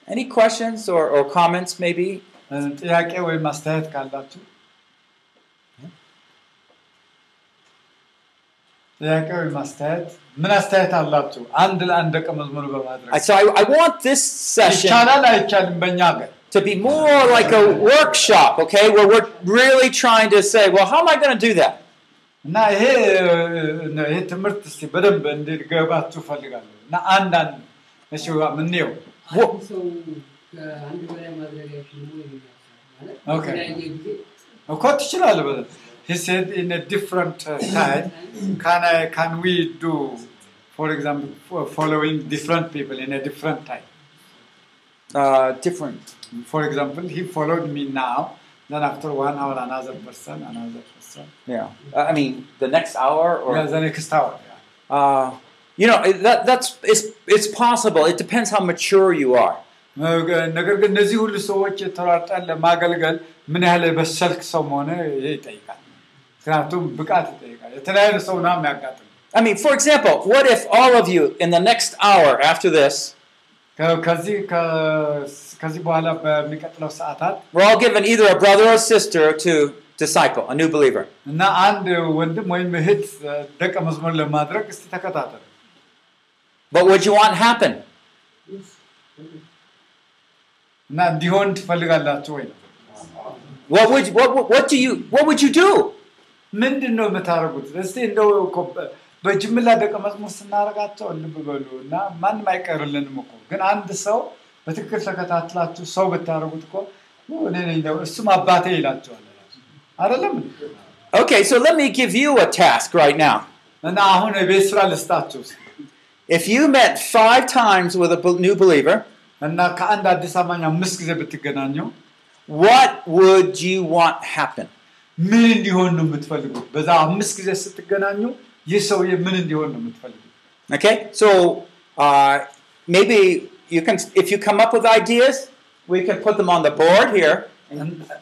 Any questions or, or comments, maybe? እ፣ ጥያቄ ወይም አስተያየት ካላችሁ ጥያቄ ወይም አስተያየት ምን አስተያየት አላችሁ? አንድ ለአንድ ደቀ መዝሙር በማድረግ I- So I, I want this session ይቻላል አይቻልም? በእኛ ሀገር to be more like a workshop, okay, where we're really trying to say, well, how am I going to do that? Okay. He said in a different eh, time, can, I, can we do, for example, following different people in a different time? Uh, different. for example he followed me now then after one hour another person another person Yeah. Uh, I mean, the next hour or. yeah, the next hour yeah. Uh, you know, it- that, that's it's, it's possible. It depends how mature you are. ነገር ግን እነዚህ ሁሉ ሰዎች የተሯጠን ለማገልገል ምን ያህል የበሰልክ ሰው መሆነ ይሄ ይጠይቃል ምክንያቱም ብቃት ይጠይቃል የተለያዩ ሰው ና የሚያጋጥም I mean, for example, what if all of you in the next hour after this, we're all given either a brother or sister to disciple, a new believer. እና አንድ ወንድም ወይም እህት ደቀ መዝሙር ለማድረግ እስቲ ተከታተል But what you want happen? እና እንዲሆን ትፈልጋላችሁ ወይ ነው What would what, what, what do you what would you do? ምንድን ነው የምታደርጉት እስቲ እንደው እኮ በ- በጅምላ ደቀ መዝሙር ስናደርጋቸው ልብ በሉ እና ማንም አይቀርልንም እኮ ግን አንድ ሰው በትክክል ተከታትላችሁ ሰው ብታደርጉት እኮ ኦ፣ እኔ ነኝ እንደው እሱም አባቴ ይላቸዋል ራሱ። አይደለም እንዴ? Okay, so let me give you a task right now. እና አሁን የቤት ስራ ልስጣችሁ እስቲ። If you met five times with a be- new believer, እና ከአንድ አዲስ አማኝ አምስት ጊዜ ብትገናኙ what would you want happen? ምን እንዲሆን ነው የምትፈልጉት በዛ አምስት ጊዜ ስትገናኙ ይህ ሰውዬ ምን እንዲሆን ነው የምትፈልጉት Okay, so uh, maybe you can, if you come up with ideas, we can put them on the board here.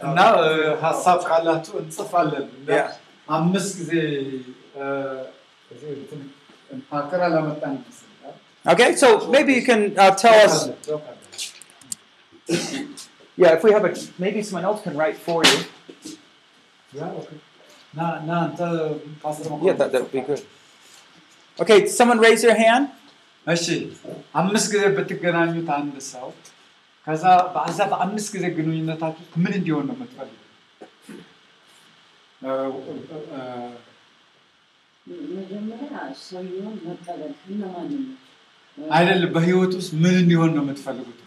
እና እ፣ ሀሳብ ካላችሁ እንጽፋለን እና Yeah. አምስት ጊዜ እ፣ እዚህ እንትን ሀከር አላመጣን ይመስላል። Okay, so maybe you can uh, tell us. Yeah, if we have a, maybe someone else can write for you. ና ና አንተ ፓስተር መኮንን Yeah, that that would be good. Okay, someone raise their hand. እሺ አምስት ጊዜ ብትገናኙት አንድ ሰው ከዛ በዛ በአምስት ጊዜ ግንኙነታችሁ ምን እንዲሆን ነው ነው? አይደለም በህይወት ውስጥ ምን እንዲሆን ነው የምትፈልጉት?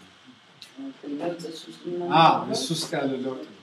እሱ ውስጥ ያለ ለውጥ ነው።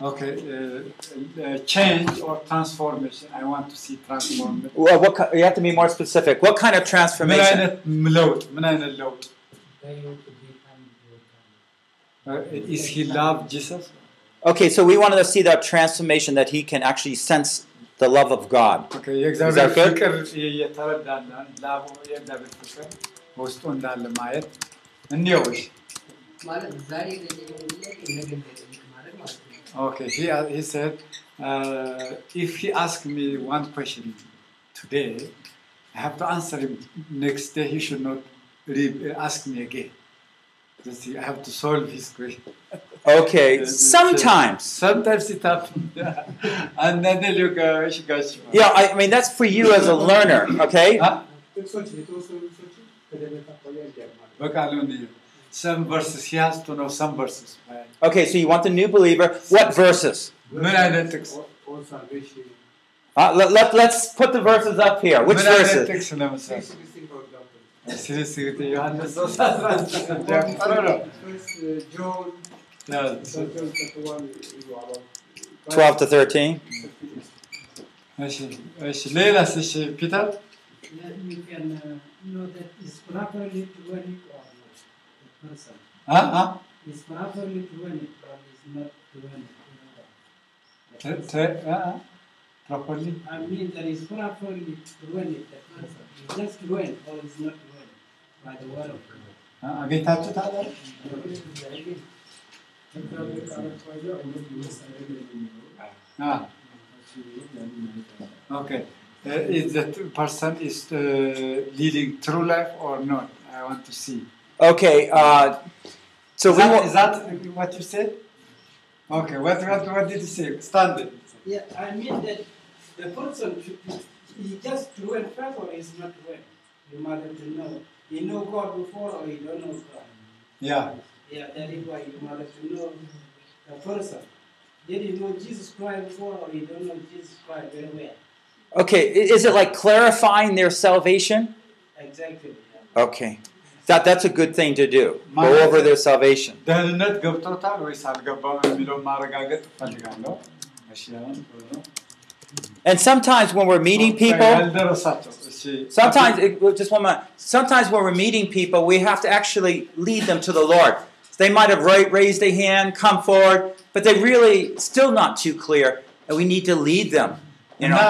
Okay, uh, uh, change or transformation. I want to see transformation. Well, what you have to be more specific. What kind of transformation? من uh, Is he love Jesus? Okay, so we wanted to see that transformation that he can actually sense the love of God. Okay, exactly. Is that good? Okay, he, he said, uh, if he asked me one question today, I have to answer him. Next day, he should not re- ask me again. Just, I have to solve his question. Okay, sometimes. Sometimes it happens. and then they look, uh, she goes, Yeah, I, I mean, that's for you as a learner, okay? Huh? Some verses he has to know some verses. Okay, so you want the new believer. What verses? Uh, let, let, let's put the verses up here. Which verses? Twelve to thirteen. እሺ ሌላስ እሺ ፒተር Let me can uh, know that is properly dwelling or not. The person አ አ is properly dwelling or is not dwelling. ተ- ተ- አ አ ፕሮፐርሊ I mean that is properly dwelling the person. Is just dwell or is not dwell by the word of God. አግኝታችሁታል አይደል? ከእግዚአብሔር ቃል አኳያ እውነት ምሳሌ ነው የሚኖረው አ ያንን ኦኬ is that person is uh, leading true life or not i want to see Okay, uh, So is, we that, that what you said? Okay, what, what, what did you say? Stand it. Yeah, I mean that the person should be, he just true and faith or is not true. You must have to know. You know God before or you don't know God. Yeah. Yeah, that is why you must have to know the person. Did you know Jesus Christ before or you don't know Jesus Christ very well? okay, is it like clarifying their salvation? Exactly. yeah. Okay That, that's a good thing to do. My- Go over their salvation. ደህንነት ገብቶታል ወይስ አልገባም የሚለውን ማረጋገጥ እፈልጋለሁ። እሺ፣ አሁን ጥሩ ነው። And sometimes when we're meeting people, ያልደረሳቸው እሺ፣ sometimes, it, just one minute. Sometimes when we're meeting people, we have to actually lead them to the Lord. They might have ra- raised a hand, come forward, but they really still not too clear, and we need to lead them. You እና know,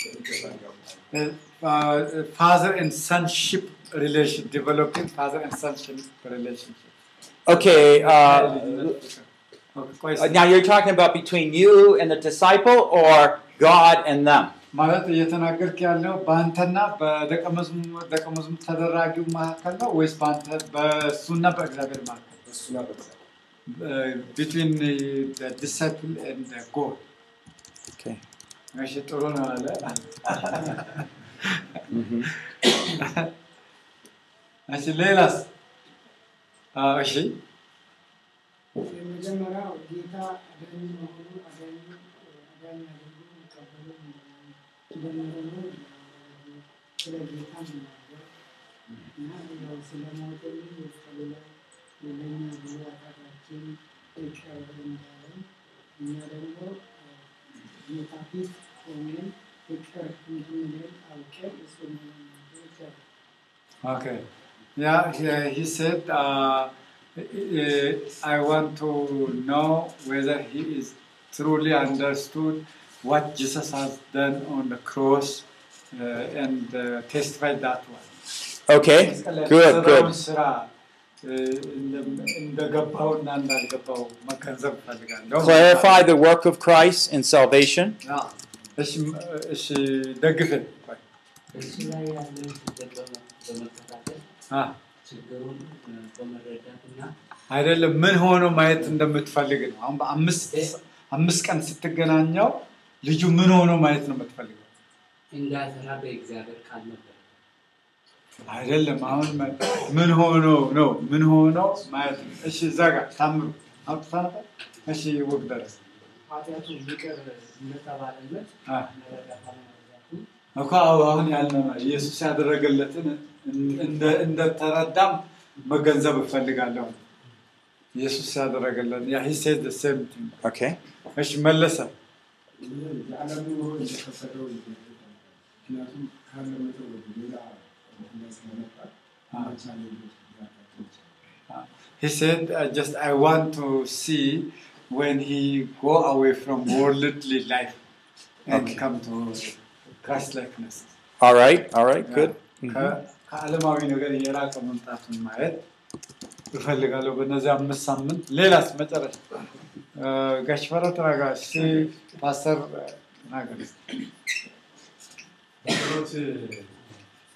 በሚገባ ያውቃል። ፋዘር ኤንድ ሰንሺፕ ሪሌሽን ዲቨሎፒንግ ፋዘር ኤንድ ሰንሺፕ ሪሌሽንሽፕ Okay, uh, ቆይ Uh, Now you're talking about between you and the disciple or God and them? ማለት እየተናገርክ ያለው በአንተና በደቀ መዝሙር ደቀ መዝሙር ተደራጊው መካከል ነው ወይስ በአንተ በእሱና በእግዚአብሔር መካከል በእሱና በእግዚአብሔር ቢትዊን ዲሳይፕል ኤንድ ጎድ Okay. Meşe torun hali. ماشي ليلس اه اشي እሺ የመጀመሪያው ጌታ አዳኝ መሆኑ አዳኝ አዳኝ አድርጎ መቀበሉ እንደመሆኑ ስለ ጌታ መናገር እና ያው ስለ ሞተልን መስቀሉ ላይ ለእኛ ብሎ ኃጢአታችን ይቅር እንዳለን እኛ ደግሞ ጌታ ፊት ሆነን ይቅር እንድንለን አውቀን እሱን መናገር ይቻላል። Okay. Yeah, he, he said, uh, uh, I want to know whether he is truly understood what Jesus has done on the cross uh, and uh, testified that one. Okay, good, የሰራውን good. ስራ uh, እንደ- እንደገባውና እንዳልገባው መገንዘብ እፈልጋለሁ። Clarify the work of Christ in salvation. አዎ። እሺ፣ እሺ፣ ደግፈን ቆይ። እሱ ላይ ያለውን ችግር በመ- በመከታተል አ፣ ችግሩን እ፣ በመረዳት እና አይደለም ምን ሆኖ ማየት እንደምትፈልግ ነው። አሁን በአምስት አምስት ቀን ስትገናኘው ልጁ ምን ሆኖ ማየት ነው የምትፈልገው? እንዳሰራ በእግዚአብሔር ቃል ነበር። አይደለም። አሁን ምን ሆኖ ነው ምን ሆኖ ማለት ነው። እሺ፣ እዛ ጋር ታምሩ አውጥታ ነበር። እሺ፣ ውግ ደረስ እኮ አሁን ያልነው ኢየሱስ ያደረገለትን እንደተረዳም መገንዘብ እፈልጋለሁ። ኢየሱስ ያደረገለን እሺ፣ መለሰ ምክንያቱም ካለመጠው ሌላ ላይ ስለመጣ ቻሌንጆች ሊያጋጥሙ ይችላል። He said, uh, just I want to see when he go away from worldly life and Okay. come to Christ likeness. All right, all right, good. Mhm. ከዓለማዊ ነገር የራቀ መምጣቱን ማየት እፈልጋለሁ በእነዚህ አምስት ሳምንት። ሌላስ መጨረሻ እ፣ ጋሽ ፈረት ረጋ እስኪ ፓስተር ናገር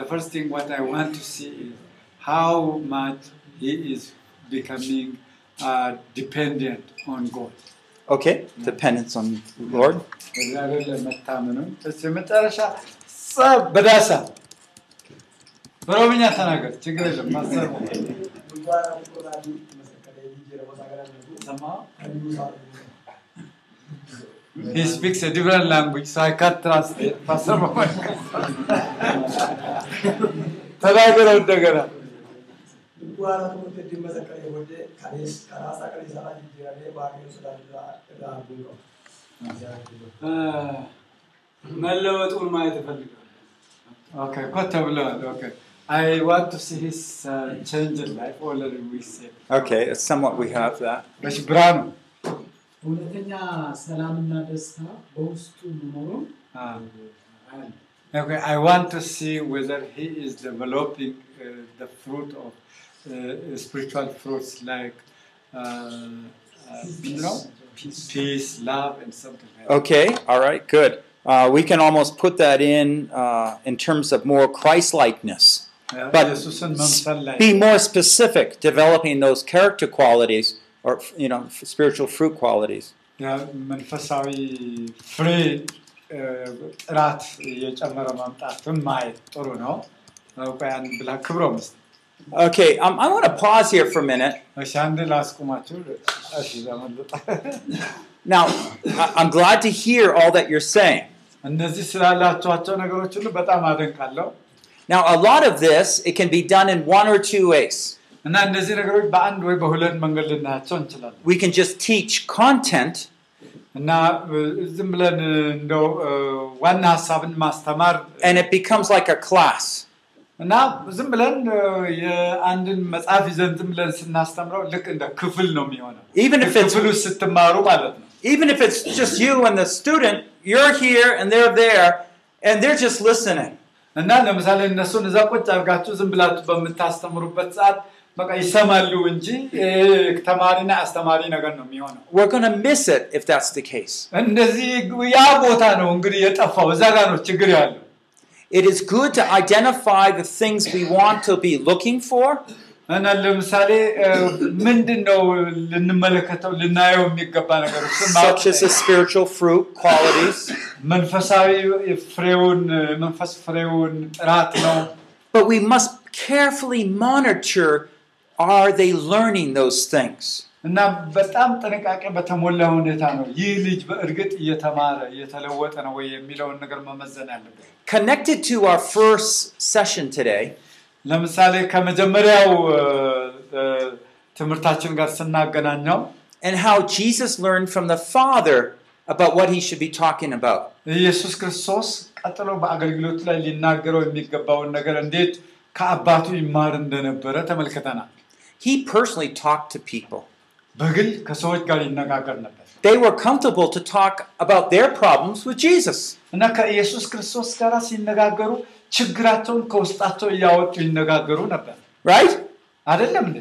the first thing what I want to see is how much he is becoming uh, dependent on God. Okay, dependence on Lord. እግዚአብሔር ለመታመኑን እስኪ መጨረሻ ጸብ በዳሳ በኦሮምኛ ተናገር፣ ችግር የለም ማሰብ He speaks a different language, so I can't translate. Pastor Mohammed. ተናገረው እንደገና መለወጡን ማየት እፈልጋለሁ። ኦኬ ኮተ ብለዋል። ኦኬ I want to see his uh, change in life. Already we said. Okay, it's somewhat we have that. እሺ ብርሃኑ እውነተኛ ሰላምና ደስታ በውስጡ መኖሩን አ፣ አያለሁ። Okay, I want to see whether he is developing uh, the fruit of uh, spiritual fruits like uh, uh, you know, peace, love, and something like that. Okay, all right, good. Uh, we can almost put that in uh, in terms of more Christ likeness. Uh, But ኢየሱስን መምሰል ላይ be more specific, developing those character qualities or you know spiritual fruit qualities. ያ መንፈሳዊ ፍሬ እ፣ ጥራት እየጨመረ መምጣቱን ማየት ጥሩ ነው። ቆይ አንድ ብላ ክብሮ ምስጥ Okay, um, I want to pause here for a minute. እሺ አንድ ላስቁማችሁ። እሺ ዘመልጣ Now, I- I'm glad to hear all that you're saying. እነዚህ ስላላችኋቸው ነገሮች ሁሉ በጣም አደንቃለሁ። Now, a lot of this it can be done in one or two ways. እና እነዚህ ነገሮች በአንድ ወይ በሁለት መንገድ ልናያቸው እንችላለን። We can just teach content, እና እ፣ ዝም ብለን እ፣ እንደው እ፣ ዋና ሀሳብን ማስተማር and it becomes like a class. እና ዝም ብለን እ፣ የአንድን መጽሐፍ ይዘን ዝም ብለን ስናስተምረው ልክ እንደ ክፍል ነው የሚሆነው። Even if it's- ክፍል ውስጥ ስትማሩ ማለት ነው። Even if it's just you and the student, you're here and they're there, and they're just listening. እና ለምሳሌ እነሱን እዛ ቁጭ አድርጋችሁ ዝም ብላችሁ በምታስተምሩበት ሰዓት በቃ ይሰማሉ እንጂ እ፣ ተማሪና አስተማሪ ነገር ነው የሚሆነው። We're going to miss it if that's the case. እንደዚህ ያ ቦታ ነው እንግዲህ የጠፋው፣ እዛ ጋር ነው ችግር ያለው። It is good to identify the things we want to be looking for እና ለምሳሌ እ፣ ምንድን ነው ልንመለከተው ልናየው የሚገባ ነገሮች such as the spiritual fruit qualities. መንፈሳዊ ፍሬውን መንፈስ ፍሬውን ጥራት ነው። But we must carefully monitor are they learning those things? እና በጣም ጥንቃቄ በተሞላ ሁኔታ ነው ይህ ልጅ በእርግጥ እየተማረ እየተለወጠ ነው ወይ የሚለውን ነገር መመዘን ያለበት። Connected to our first session today, ለምሳሌ ከመጀመሪያው እ፣ እ፣ ትምህርታችን ጋር ስናገናኘው and how Jesus learned from the Father about what he should be talking about. ኢየሱስ ክርስቶስ ቀጥሎ በአገልግሎቱ ላይ ሊናገረው የሚገባውን ነገር እንዴት ከአባቱ ይማር እንደነበረ ተመልክተናል። He personally talked to people. በግል ከሰዎች ጋር ይነጋገር ነበር They were comfortable to talk about their problems with Jesus. እና ከኢየሱስ ክርስቶስ ጋር ሲነጋገሩ ችግራቸውን ከውስጣቸው እያወጡ ይነጋገሩ ነበር። Right? አይደለም እንዴ?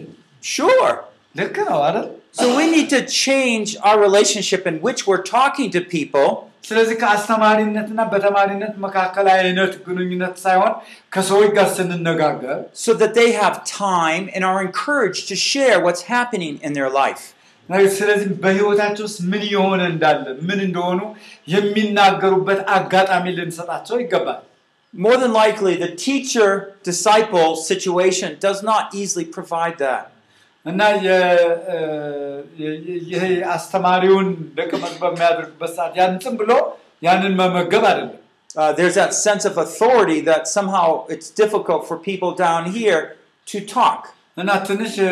Sure. ልክ ነው አይደል? So we need to change our relationship in which we're talking to people ስለዚህ ከአስተማሪነትና በተማሪነት መካከል አይነት ግንኙነት ሳይሆን ከሰዎች ጋር ስንነጋገር so that they have time and are encouraged to share what's happening in their life. ስለዚህ በህይወታቸው ውስጥ ምን የሆነ እንዳለ ምን እንደሆኑ የሚናገሩበት አጋጣሚ ልንሰጣቸው ይገባል። More than likely, the teacher disciple situation does not easily provide that. እና የ- እ፣ የ- ይሄ አስተማሪውን ደቀ መዝሙር በሚያደርግበት ሰዓት ያን ዝም ብሎ ያንን መመገብ አይደለም። Uh, there's that sense of authority that somehow it's difficult for people down here to talk. እና ትንሽ እ፣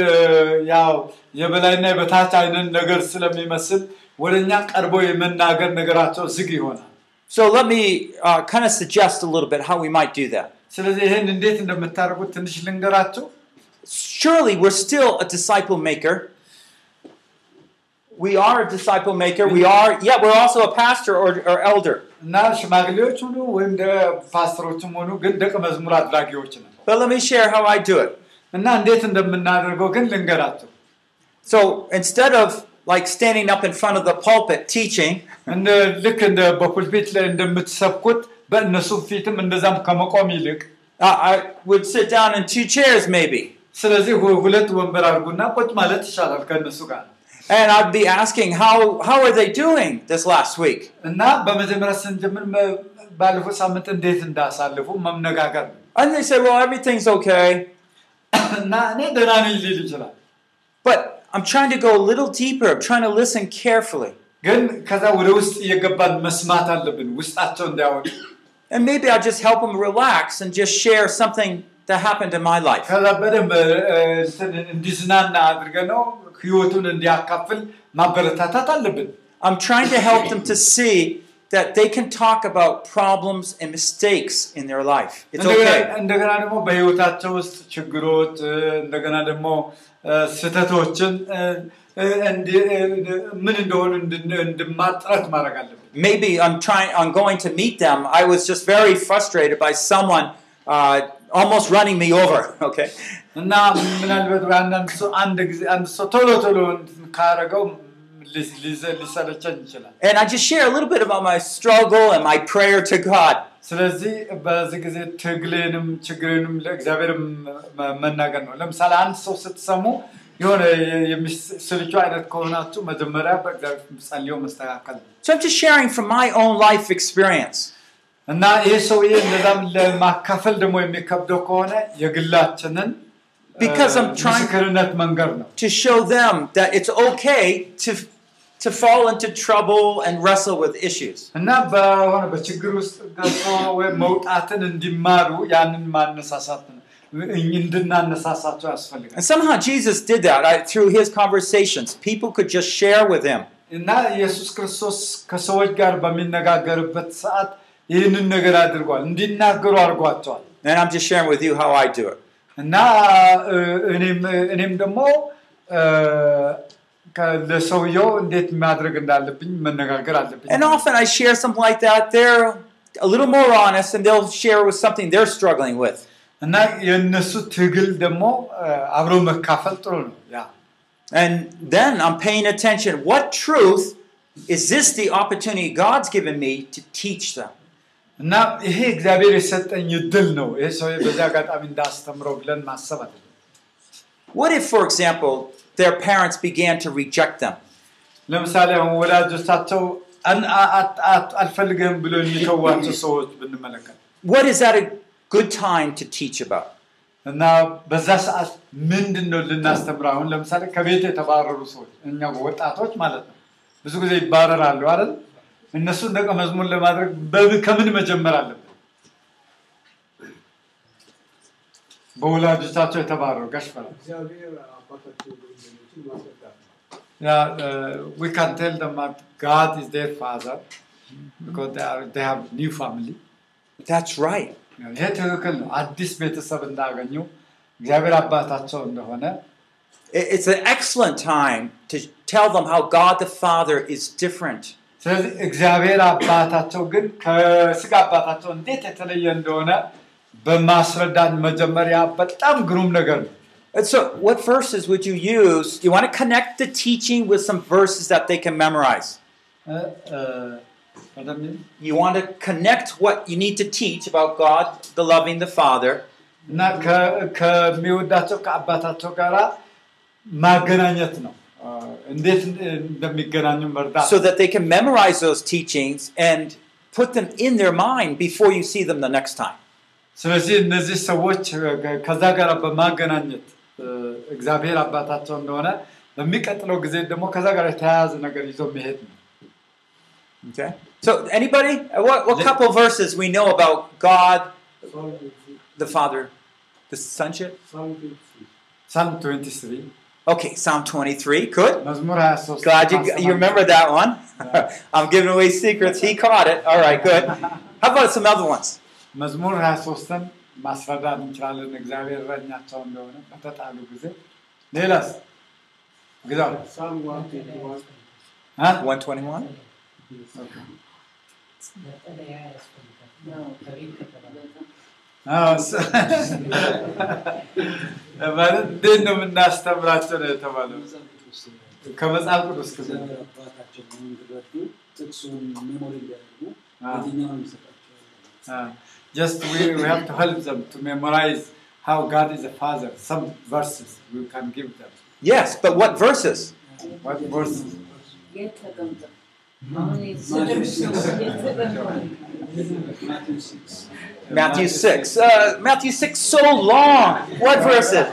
ያው የበላይና የበታች አይነት ነገር ስለሚመስል ወደ እኛ ቀርቦ የመናገር ነገራቸው ዝግ ይሆናል። So let me uh, kind of suggest a little bit how we might do that. ስለዚህ ይህን እንዴት እንደምታደርጉት ትንሽ ልንገራችሁ። surely we're still a disciple maker. We are a disciple maker. We are, yeah, we're also a pastor or, or elder. But let me share how I do it. So instead of like standing up in front of the pulpit teaching, uh, I would sit down in two chairs maybe. ስለዚህ ሁ- ሁለት ወንበር አድርጉና ቁጭ ማለት ይሻላል ከእነሱ ጋር And I'd be asking, how, how are they doing this last week? እና በመጀመሪያ ስንጀምር መ- ባለፈው ሳምንት እንዴት እንዳሳልፉ መነጋገር ነው። And they say, well, everything's okay. እና እኔ ደህና ነኝ ሊል ይችላል። But I'm trying to go a little deeper. I'm trying to listen carefully. ግን ከዛ ወደ ውስጥ እየገባን መስማት አለብን ውስጣቸው እንዲያወጡ And maybe I'll just help them relax and just share something that happened in my life. ከዛ በደንብ እ፣ እንትን እንዲዝናና አድርገ ነው ህይወቱን እንዲያካፍል ማበረታታት አለብን። I'm trying to help them to see that they can talk about problems and mistakes in their life. It's እንደገና okay. እንደገና ደግሞ በህይወታቸው ውስጥ ችግሮች እ፣ እንደገና ደግሞ እ፣ ስህተቶችን እ፣ እ፣ እንዲ- እ፣ ምን እንደሆኑ እንድን- እንድማር ጥረት ማድረግ አለብን። Maybe I'm trying. I'm going to meet them. I was just very frustrated by someone uh, almost running me over. Okay, እና ምናልባት አንዳንድ ሰው አንድ ጊዜ አንድ ሰው ቶሎ ቶሎ እንትን ካረገው ሊ- ሊዘ- ሊሰለቸን ይችላል። and I just share a little bit about my struggle and my prayer to God. ስለዚህ በዚህ ጊዜ ትግሌንም ችግሬንም ለእግዚአብሔርም መ- መናገር ነው። ለምሳሌ አንድ ሰው ስትሰሙ የሆነ የሚስልቹ አይነት ከሆናችሁ መጀመሪያ በእግዚአብሔር ጸልዮ መስተካከል ነው እና ይህ ሰውዬ እንደዛም ለማካፈል ደግሞ የሚከብደው ከሆነ የግላችንን እ፣ Because I'm trying- ምስክርነት መንገድ ነው። to show them that it's okay to to fall into trouble and wrestle with issues. እና በሆነ በችግር ውስጥ ገብቶ ወይም መውጣትን እንዲማሩ ያንን ማነሳሳት ነው እንድናነሳሳቸው ያስፈልጋል። And somehow Jesus did that I, through his conversations. People could just share with him. እና ኢየሱስ ክርስቶስ ከሰዎች ጋር በሚነጋገርበት ሰዓት ይህንን ነገር አድርጓል፣ እንዲናገሩ አድርጓቸዋል። And I'm just sharing with you how I do it. እና እ፣ እኔም እኔም ደግሞ እ፣ ከ- ለሰውየው እንዴት ማድረግ እንዳለብኝ መነጋገር አለብኝ። And often I share something like that. They're a little more honest and they'll share with something they're struggling with. እና የእነሱ ትግል ደግሞ እ፣ አብሮ መካፈል ጥሩ ነው። ያ And then I'm paying attention. What truth is this the opportunity God's given me to teach them? እና ይሄ እግዚአብሔር የሰጠኝ እድል ነው። ይሄ ሰው በዚህ አጋጣሚ እንዳስተምረው ብለን ማሰብ አለ። What if, for example, their parents began to reject them? ለምሳሌ አሁን ወላጆቻቸው አን- አ- አ- አ- አልፈልግህም ብሎ የሚተዋቸው ሰዎች ብንመለከት What is that a good time to teach about? እና በዛ ሰዓት ምንድን ነው ልናስተምር? አሁን ለምሳሌ ከቤት የተባረሩ ሰዎች እኛ ወጣቶች ማለት ነው ብዙ ጊዜ ይባረራሉ አይደል? እነሱን ደቀ መዝሙር ለማድረግ በብ- ከምን መጀመር አለብን? በወላጆቻቸው የተባረሩ ገሽፈራ እግዚአብሔር አባታቸው ወንድሞችን ማስረዳት ነው። Yeah, uh, we can tell them that God is their father because they, are, they have new family. That's right. ይሄ ትክክል ነው። አዲስ ቤተሰብ እንዳገኙ እግዚአብሔር አባታቸው እንደሆነ I- It's an excellent time to tell them how God the Father is different. ስለዚህ እግዚአብሔር አባታቸው ግን ከስጋ አባታቸው እንዴት የተለየ እንደሆነ በማስረዳት መጀመሪያ በጣም ግሩም ነገር ነው። And so, what verses would you use? You want to connect the teaching with some verses that they can memorize. እ፣ እ፣ ወደሚል You want to connect what you need to teach about God, the loving the Father, እና ከ- ከሚወዳቸው ከአባታቸው ጋር ማገናኘት ነው። እ፣ እንዴት እንደሚገናኙ መርዳት so that they can memorize those teachings and put them in their mind before you see them the next time. ስለዚህ እነዚህ ሰዎች እ፣ ከዛ ጋር በማገናኘት እ፣ እግዚአብሔር አባታቸው እንደሆነ በሚቀጥለው ጊዜ ደግሞ ከዛ ጋር የተያያዘ ነገር ይዞ መሄድ ነው። Okay. So, anybody? Uh, What, what Yeah. couple verses we know about God, Psalm the Father, the Sonship? 23 ሳም 23 Okay, Psalm 23. Good. መዝሙር 23 Glad you, you remember that one. I'm giving away secrets. He caught it. All right, good. How about some other ones? መዝሙር 23ን ማስረዳት እንችላለን። እግዚአብሔር እረኛቸው እንደሆነ በተጣሉ ጊዜ ሌላስ ግዛው Psalm 121 እ? ማለት እንዴት ነው የምናስተምራቸው ነው የተባለው መጽሐፍ ቅዱስ ከመጽሐፍ ቅዱስ ክፍል እግዚአብሔር አባታቸው መሆኑን እንዲረዱ ጥቅሱን ሜሞሪ እንዲያደርጉ አዎ። የትኛውን ይሰጣቸዋል? just we, we have to help them to memorize how God is a father. Some verses we can give them. Yes, but what verses? What verses? የት ተቀምጠው አሁን ስድብ ሰው የት ተቀምጠው Matthew 6. Uh, Matthew 6, so long. What verses?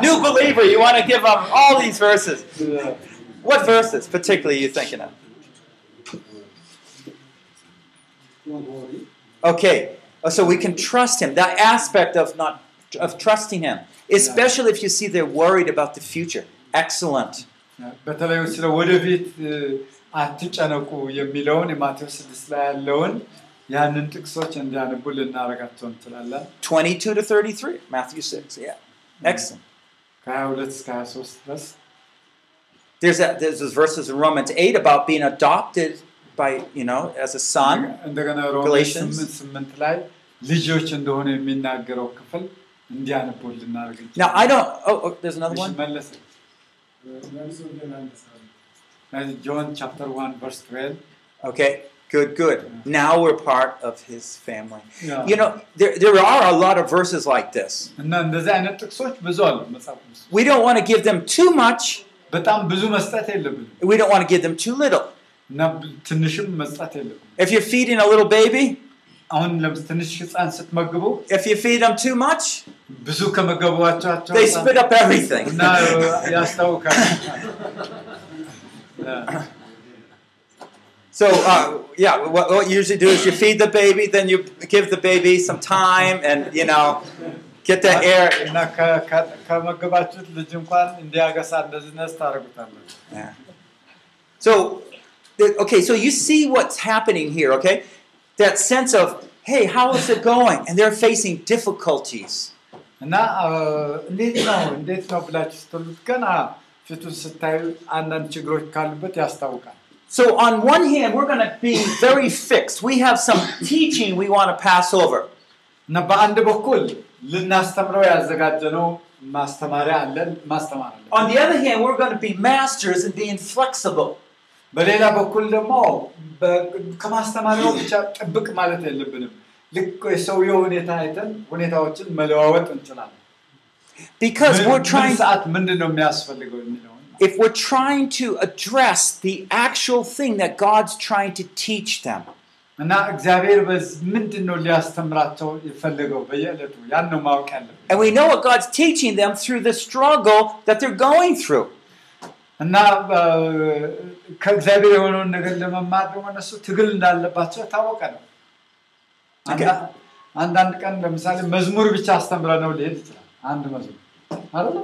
New believer, you want to give them all these verses. What verses, particularly, you thinking of? Don't worry. Okay, uh, so we can trust him. That aspect of not of trusting him, especially if you see they're worried about the future. Excellent. በተለይ ስለ ወደፊት እ፣ አትጨነቁ የሚለውን የማቴዎስ ስድስት ላይ ያለውን ያንን ጥቅሶች እንዲያነቡ ልናደርጋቸው እንችላለን። 22 to 33, Matthew 6. Yeah. Excellent. ከ22 እስከ 23 ድረስ There's, a, there's those verses in Romans 8 about being adopted by, you know, as a son. እንደገና ሮሜ Galatians. ስምንት ስምንት ላይ ልጆች እንደሆነ የሚናገረው ክፍል እንዲያነቡ ልናደርግ Now, I don't, oh, oh there's another one? መለስ ጆን ቻፕተር 1 ቨርስ 12 Okay, good, good. Now we're part of his family. Yeah. You know, there, there are a lot of verses like this. እና እንደዚህ አይነት ጥቅሶች ብዙ አሉ መጽሐፍ ቅዱስ ውስጥ። We don't want to give them too much, በጣም ብዙ መስጠት የለብንም we don't want to give them too little. እና ብ- ትንሽም መስጠት የለብንም If you're feeding a little baby, አሁን ለምስ ትንሽ ህፃን ስትመግቡ if you feed them too much, ብዙ ከመገቧቸው they spit up everything. እና ያስታውቃል So, uh, yeah, what, what you usually do is you feed the baby, then you give the baby some time and, you know, get that air. እና ከ- ከ- ከመገባችሁት ልጅ እንኳን እንዲያገሳ እንደዚህ ነስ ታደርጉታለች Yeah. So, the- okay, so you see what's happening here, okay? That sense of, hey, how is it going? And they're facing difficulties. እና አ፣ እንዴት ነው እንዴት ነው ብላችሁ ስትሉት ገና ፊቱን ስታዩ አንዳንድ ችግሮች ካሉበት ያስታውቃል So, on one hand, we're going to be very fixed. We have some teaching we want to pass over. እና በአንድ በኩል ልናስተምረው ያዘጋጀነው ማስተማሪያ አለን ማስተማር አለን On the other hand, we're going to be masters in being flexible. በሌላ በኩል ደግሞ በ- ከማስተማሪያው ብቻ ጥብቅ ማለት የለብንም ልክ የሰውየው ሁኔታ አይተን ሁኔታዎችን መለዋወጥ እንችላለን Because ምን- we're ምን trying, ሰዓት ምንድን ነው የሚያስፈልገው የሚለውን if we're trying to address the actual thing that God's trying to teach them. እና እግዚአብሔር በዝ ምንድን ነው ሊያስተምራቸው የፈለገው በየዕለቱ ያን ነው ማወቅ ያለብን And we know what God's teaching them through the struggle that they're going through. እና አ፣ ከእግዚአብሔር የሆነውን ነገር ለመማር ደግሞ እነሱ ትግል እንዳለባቸው የታወቀ ነው አንዳ- አንዳንድ ቀን ለምሳሌ መዝሙር ብቻ አስተምረ ነው ሊሄድ ይችላል አንድ መዝሙር አይደለ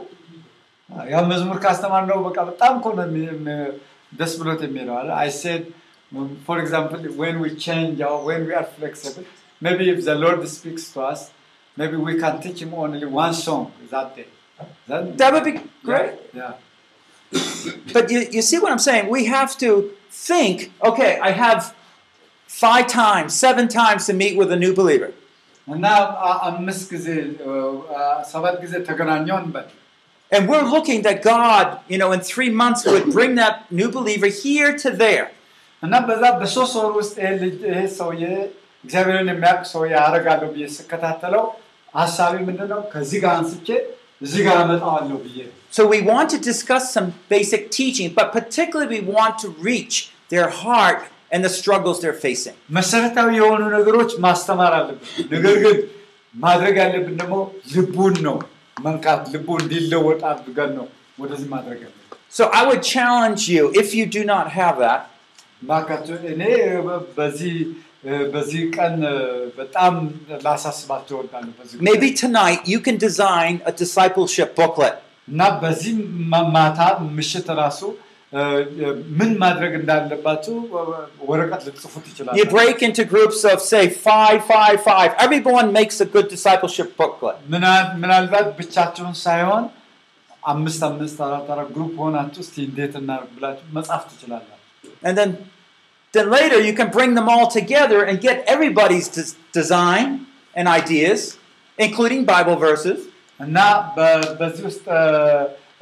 ያ መዝሙር ካስተማር ነው በቃ በጣም እኮ ነው የሚ- የሚ- ደስ ብሎት የሚሄደው አለ አይ ሴድ ፎር ኤግዛምፕል when we change or when we are flexible maybe if the lord speaks to us maybe we can teach him only one song that day then That would be great. yeah. But you, you see what I'm saying? We have to think okay, I have five times, seven times to meet with a new believer. እና አ- አምስት ጊዜ አ፣ ሰባት ጊዜ ተገናኘው እንበል And we're looking that God, you know, in three months would bring that new believer here to there. እና በዛ በሶስት ወር ውስጥ ይሄ ልጅ ይሄ ሰውዬ እግዚአብሔርን የሚያውቅ ሰውዬ አደርጋለሁ ብዬ ስከታተለው ሀሳቢ ምንድን ነው ከዚህ ጋር አንስቼ እዚህ ጋር አመጣዋለሁ ብዬ ነው። So we want to discuss some basic teaching, but particularly we want to reach their heart and the struggles they're facing. መሰረታዊ የሆኑ ነገሮች ማስተማር አለብን ነገር ግን ማድረግ ያለብን ደግሞ ልቡን ነው so I would challenge you if you do not have that. Maybe tonight you can design a discipleship booklet. እና በዚህ ማ- ማታ ምሽት ራሱ እ፣ ምን ማድረግ እንዳለባችሁ ወረቀት ልጽፉ You ትችላላችሁ። break into groups of, say, five, five, five. Everyone makes a good discipleship booklet. ምና- ምናልባት ብቻችሁን ሳይሆን አምስት አምስት አራት አራት ግሩፕ ሆናችሁ እስቲ እንዴት እናድርግ ብላችሁ መጻፍ ትችላላችሁ። And then, then later you can bring them all together and get everybody's des- design and ideas, including Bible verses. እና በ- በዚህ ውስጥ እ፣ መ-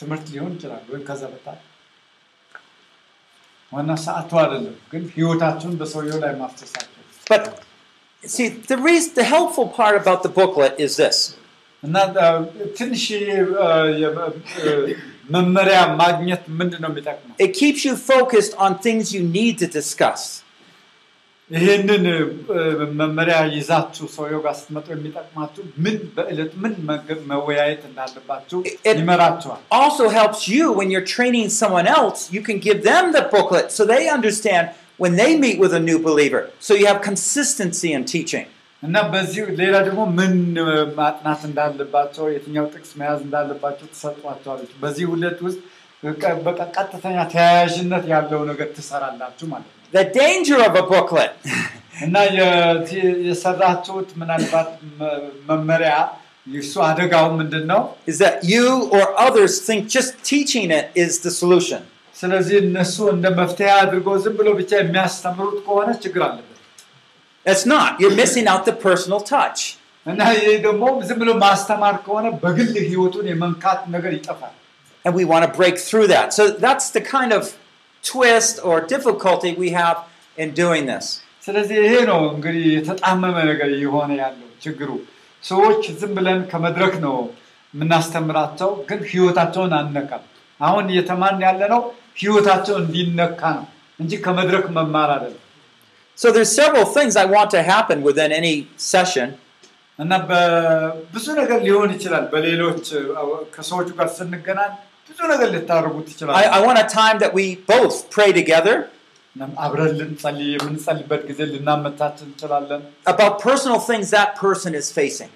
ትምህርት ሊሆን ይችላል ወይም ከዛ በታች ዋና ሰዓቱ አይደለም ግን ህይወታችሁን በሰውየው ላይ ማፍሰሳቸው But see, the reason, the helpful part about the booklet is this. እና እ፣ ትንሽ እ፣ የ- እ፣ መመሪያ ማግኘት ምንድን ነው የሚጠቅመው It keeps you focused on things you need to discuss. ይህንን እ፣ መመሪያ ይዛችሁ ሰውየው ጋር ስትመጡ የሚጠቅማችሁ ምን በዕለት ምን መገ- መወያየት እንዳለባችሁ It- ይመራችኋል Also helps you when you're training someone else, you can give them the booklet so they understand when they meet with a new believer. So you have consistency in teaching. እና በዚህ ሌላ ደግሞ ምን እ፣ ማጥናት እንዳለባቸው የትኛው ጥቅስ መያዝ እንዳለባቸው ትሰጧቸዋለች በዚህ ሁለት ውስጥ በቃ- በቃ ቀጥተኛ ተያያዥነት ያለው ነገር ትሰራላችሁ ማለት ነው The danger of a booklet እና የ- የሰራችሁት ምናልባት መ- መመሪያ እሱ አደጋው ምንድን ነው is that you or others think just teaching it is the solution. ስለዚህ እነሱ እንደ መፍትሄ አድርገው ዝም ብሎ ብቻ የሚያስተምሩት ከሆነ ችግር አለበት It's not. You're missing out the personal touch. እና ይህ ደግሞ ዝም ብሎ ማስተማር ከሆነ በግል ህይወቱን የመንካት ነገር ይጠፋል And we want to break through that. So that's the kind of twist or difficulty we have in doing this. ስለዚህ ይሄ ነው እንግዲህ የተጣመመ ነገር እየሆነ ያለው ችግሩ ሰዎች ዝም ብለን ከመድረክ ነው የምናስተምራቸው ግን ህይወታቸውን አንነካም አሁን እየተማርን ያለ ነው ህይወታቸው እንዲነካ ነው እንጂ ከመድረክ መማር አይደለም So there's several things I want to happen within any session. እና በብዙ ነገር ሊሆን ይችላል በሌሎች ከሰዎቹ ጋር ስንገናኝ ብዙ I, I want a time that we both pray together. About personal things that person is facing.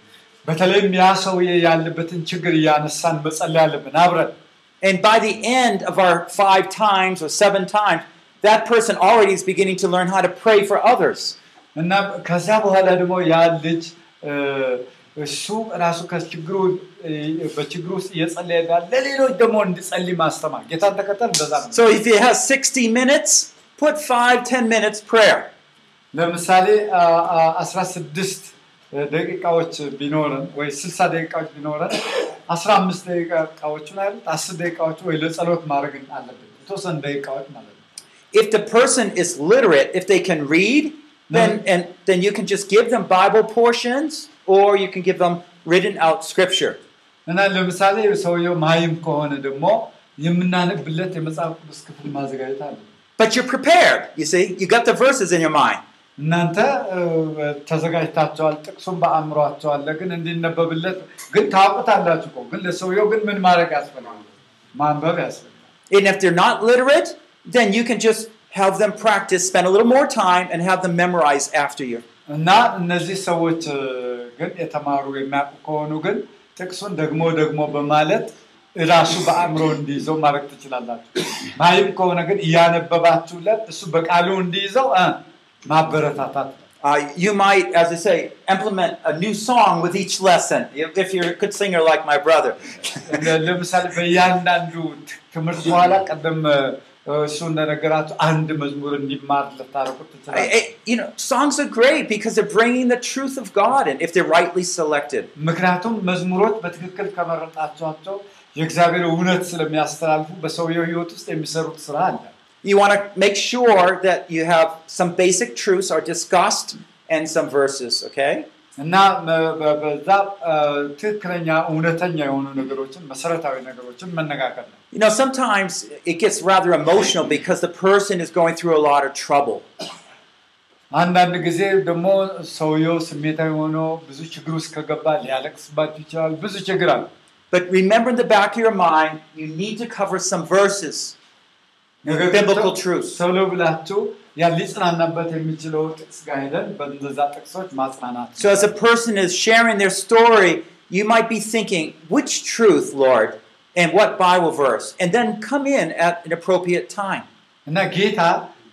And by the end of our five times or seven times, that person already is beginning to learn how to pray for others. እና ከዛ በኋላ ደግሞ ያ ልጅ እ፣ እሱ ራሱ ከችግሩ እ፣ በችግሩ ውስጥ እየጸለየ እንዳለ ለሌሎች ደግሞ እንዲጸልይ ማስተማር ጌታን ተከተል እንደዛ ነው So if he has 60 minutes, put five, 10 minutes prayer. ለምሳሌ አ- አ- 16 ደቂቃዎች ቢኖረን ወይ 60 ደቂቃዎች ቢኖረን 15 ደቂቃዎቹን አይደል 10 ደቂቃዎቹ ወይ ለጸሎት ማድረግ አለብን የተወሰኑ ደቂቃዎች ማለት ነው If the person is literate, if they can read, then, and, then you can just give them Bible portions or you can give them written out scripture. እና ለምሳሌ ሰውየው ማይም ከሆነ ደግሞ የምናነብለት የመጽሐፍ ቅዱስ ክፍል ማዘጋጀት አለ But you're prepared, you see? You got the verses in your mind. እናንተ እ፣ ተዘጋጅታቸዋል ጥቅሱን በአእምሯቸው አለ ግን እንዲነበብለት ግን ታውቁታላችሁ እኮ ግን ለሰውየው ግን ምን ማድረግ ያስፈልጋል ማንበብ ያስፈልጋል And if they're not literate, then you can just have them practice, spend a little more time, and have them memorize after you. እና እነዚህ ሰዎች ግን የተማሩ የሚያውቁ ከሆኑ ግን ጥቅሱን ደግሞ ደግሞ በማለት ራሱ በአእምሮ እንዲይዘው ማድረግ ትችላላችሁ። ማይም ከሆነ ግን እያነበባችሁለት እሱ በቃሉ እንዲይዘው ማበረታታት ነው። Uh, you might, as I say, implement a new song with each lesson. If you're a good singer like my brother. ለ- ለምሳሌ በእያንዳንዱ ት- ትምህርት በኋላ ቀደም እ፣ እሱ እንደነገራችሁ አንድ መዝሙር እንዲማር ልታደርጉት I- ትችላላችሁ I- you know, songs are great because they're bringing the truth of God and if they're rightly selected. ምክንያቱም መዝሙሮች በትክክል ከመረጣቸዋቸው የእግዚአብሔር እውነት ስለሚያስተላልፉ በሰውየው ህይወት ውስጥ የሚሰሩት ስራ አለ You want to make sure that you have some basic truths are discussed and some verses, okay? እና መ- በ- በዛ እ፣ ትክክለኛ እውነተኛ የሆኑ ነገሮችን መሰረታዊ ነገሮችን መነጋገር ነው You know, sometimes it gets rather emotional because the person is going through a lot of trouble. አንዳንድ ጊዜ ደግሞ ሰውየው ስሜታዊ ሆኖ ብዙ ችግር ውስጥ ከገባ ሊያለቅስባችሁ ይችላል ብዙ ችግር አለ But remember in the back of your mind, you need to cover some verses, ነገር ግን biblical truths. ቶሎ ብላችሁ ያ ሊጽናናበት የሚችለው ጥቅስ ጋር ሄደን በእንደዛ ጥቅሶች ማጽናናት So as a person is sharing their story, you might be thinking, which truth, Lord, and what Bible verse? And then come in at an appropriate time. እና ጌታ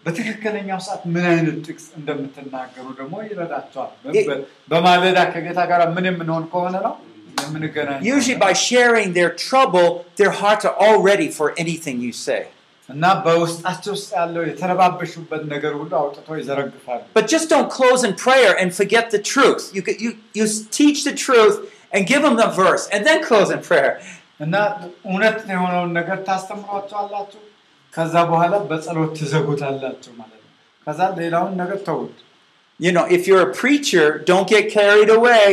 በትክክለኛው ሰዓት ምን አይነት ጥቅስ እንደምትናገሩ ደግሞ ይረዳቸዋል በ- በ- በማለዳ ከጌታ ጋር ምን የምንሆን ከሆነ ነው የምንገናኝ Usually by sharing their trouble, their hearts are all ready for anything you say. እና በውስጣቸው ውስጥ ያለው የተረባበሹበት ነገር ሁሉ አውጥተው ይዘረግፋሉ። But just don't close in prayer and forget the truth. You, could- you, you teach the truth and give them the verse and then close in prayer. እና እውነት የሆነውን ነገር ታስተምሯቸዋላችሁ፣ ከዛ በኋላ በጸሎት ትዘጉታላችሁ ማለት ነው። ከዛ ሌላውን ነገር ተውት You know, if you're a preacher, don't get carried away.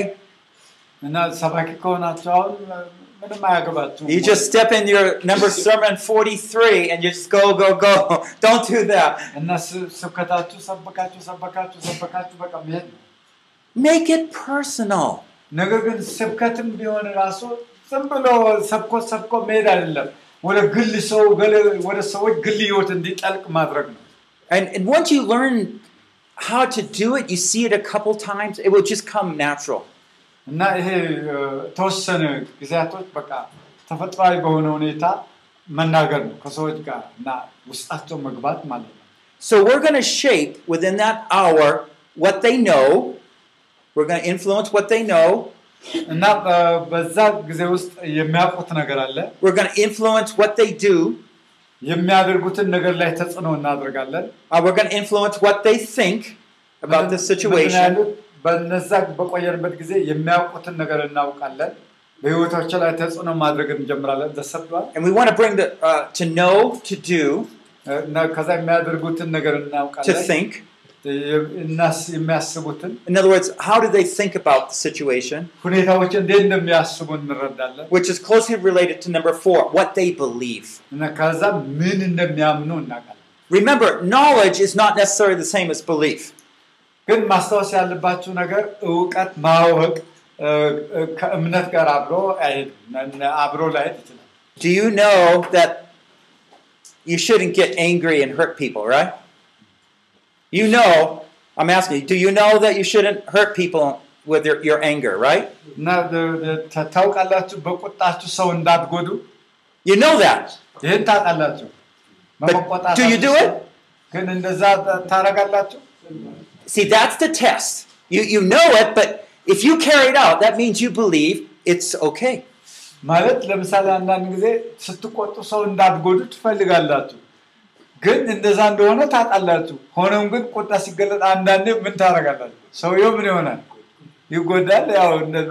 እና ሰባኪ ከሆናችሁ አሁን ምንም አያገባችሁ። you just step in your number sermon 43 and you just go, go, go. Don't do that. Make it personal. And, and once you learn how to do it, you see it a couple times, it will just come natural. እና ይሄ እ፣ ተወሰነ ጊዜያቶች በቃ ተፈጥሯዊ በሆነ ሁኔታ መናገር ነው ከሰዎች ጋር እና ውስጣቸው መግባት ማለት ነው። So we're going to shape within that hour what they know. We're going to influence what they know. እና እ፣ በዛ ጊዜ ውስጥ የሚያውቁት ነገር አለ። We're going to influence what they do. የሚያደርጉትን ነገር ላይ ተጽዕኖ እናደርጋለን። Uh, we're going to influence what they think about the ምንድን situation. ያሉት በነዛ በቆየንበት ጊዜ የሚያውቁትን ነገር እናውቃለን። በህይወታቸው ላይ ተጽዕኖ ማድረግ እንጀምራለን። ተሰብሏል And we want to bring the uh, to know, to do, እና ከዛ የሚያደርጉትን ነገር to እናውቃለን። think. እናስ የሚያስቡትን In other words, how do they think about the situation? ሁኔታዎች እንዴት እንደሚያስቡ እንረዳለን። Which is closely related to number four, what they believe. እና ከዛ ምን እንደሚያምኑ እናውቃለን። Remember, knowledge is not necessarily the same as belief. ግን ማስታወስ ያለባችሁ ነገር እውቀት ማወቅ እ፣ እ፣ ከእምነት ጋር አብሮ አይሄድም፣ እና አብሮ ላይሄድ ይችላል። Do you know that you shouldn't get angry and hurt people, right? You know, I'm asking you, do you know that you shouldn't hurt people with your, your anger, right? እና ደ- ደ- ታ- ታውቃላችሁ በቁጣችሁ ሰው እንዳትጎዱ You know that. ይህን ታውቃላችሁ። But በመቆጣታችሁ do you do ሰው- it? ግን እንደዛ ታ- ታደርጋላችሁ? See, that's the test. You, you know it, but if you carry it out, that means you believe it's okay. ማለት ለምሳሌ አንዳንድ ጊዜ ስትቆጡ ሰው እንዳትጎዱ ትፈልጋላችሁ፣ ግን እንደዛ እንደሆነ ታውቃላችሁ። ሆኖም ግን ቁጣ ሲገለጥ አንዳንዴ ምን ታደርጋላችሁ? ሰውየው ምን ይሆናል? ይጎዳል። ያው እንደ-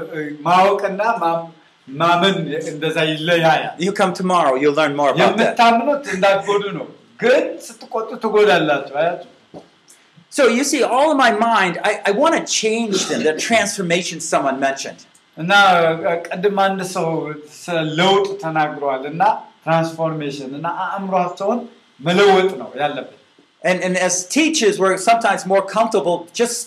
ማወቅና ማም- ማመን እንደዛ ይለያያል። You come tomorrow, you'll learn more about that. የምታምኑት እንዳትጎዱ ነው፣ ግን ስትቆጡ ትጎዳላችሁ። አያችሁ? So you see, all in my mind, I, I want to change them, the transformation someone mentioned. እና ቅድም አንድ ሰው ስለ ለውጥ ተናግሯል እና ትራንስፎርሜሽን እና አእምሯቸውን መለወጥ ነው ያለብን። And, and as teachers, we're sometimes more comfortable just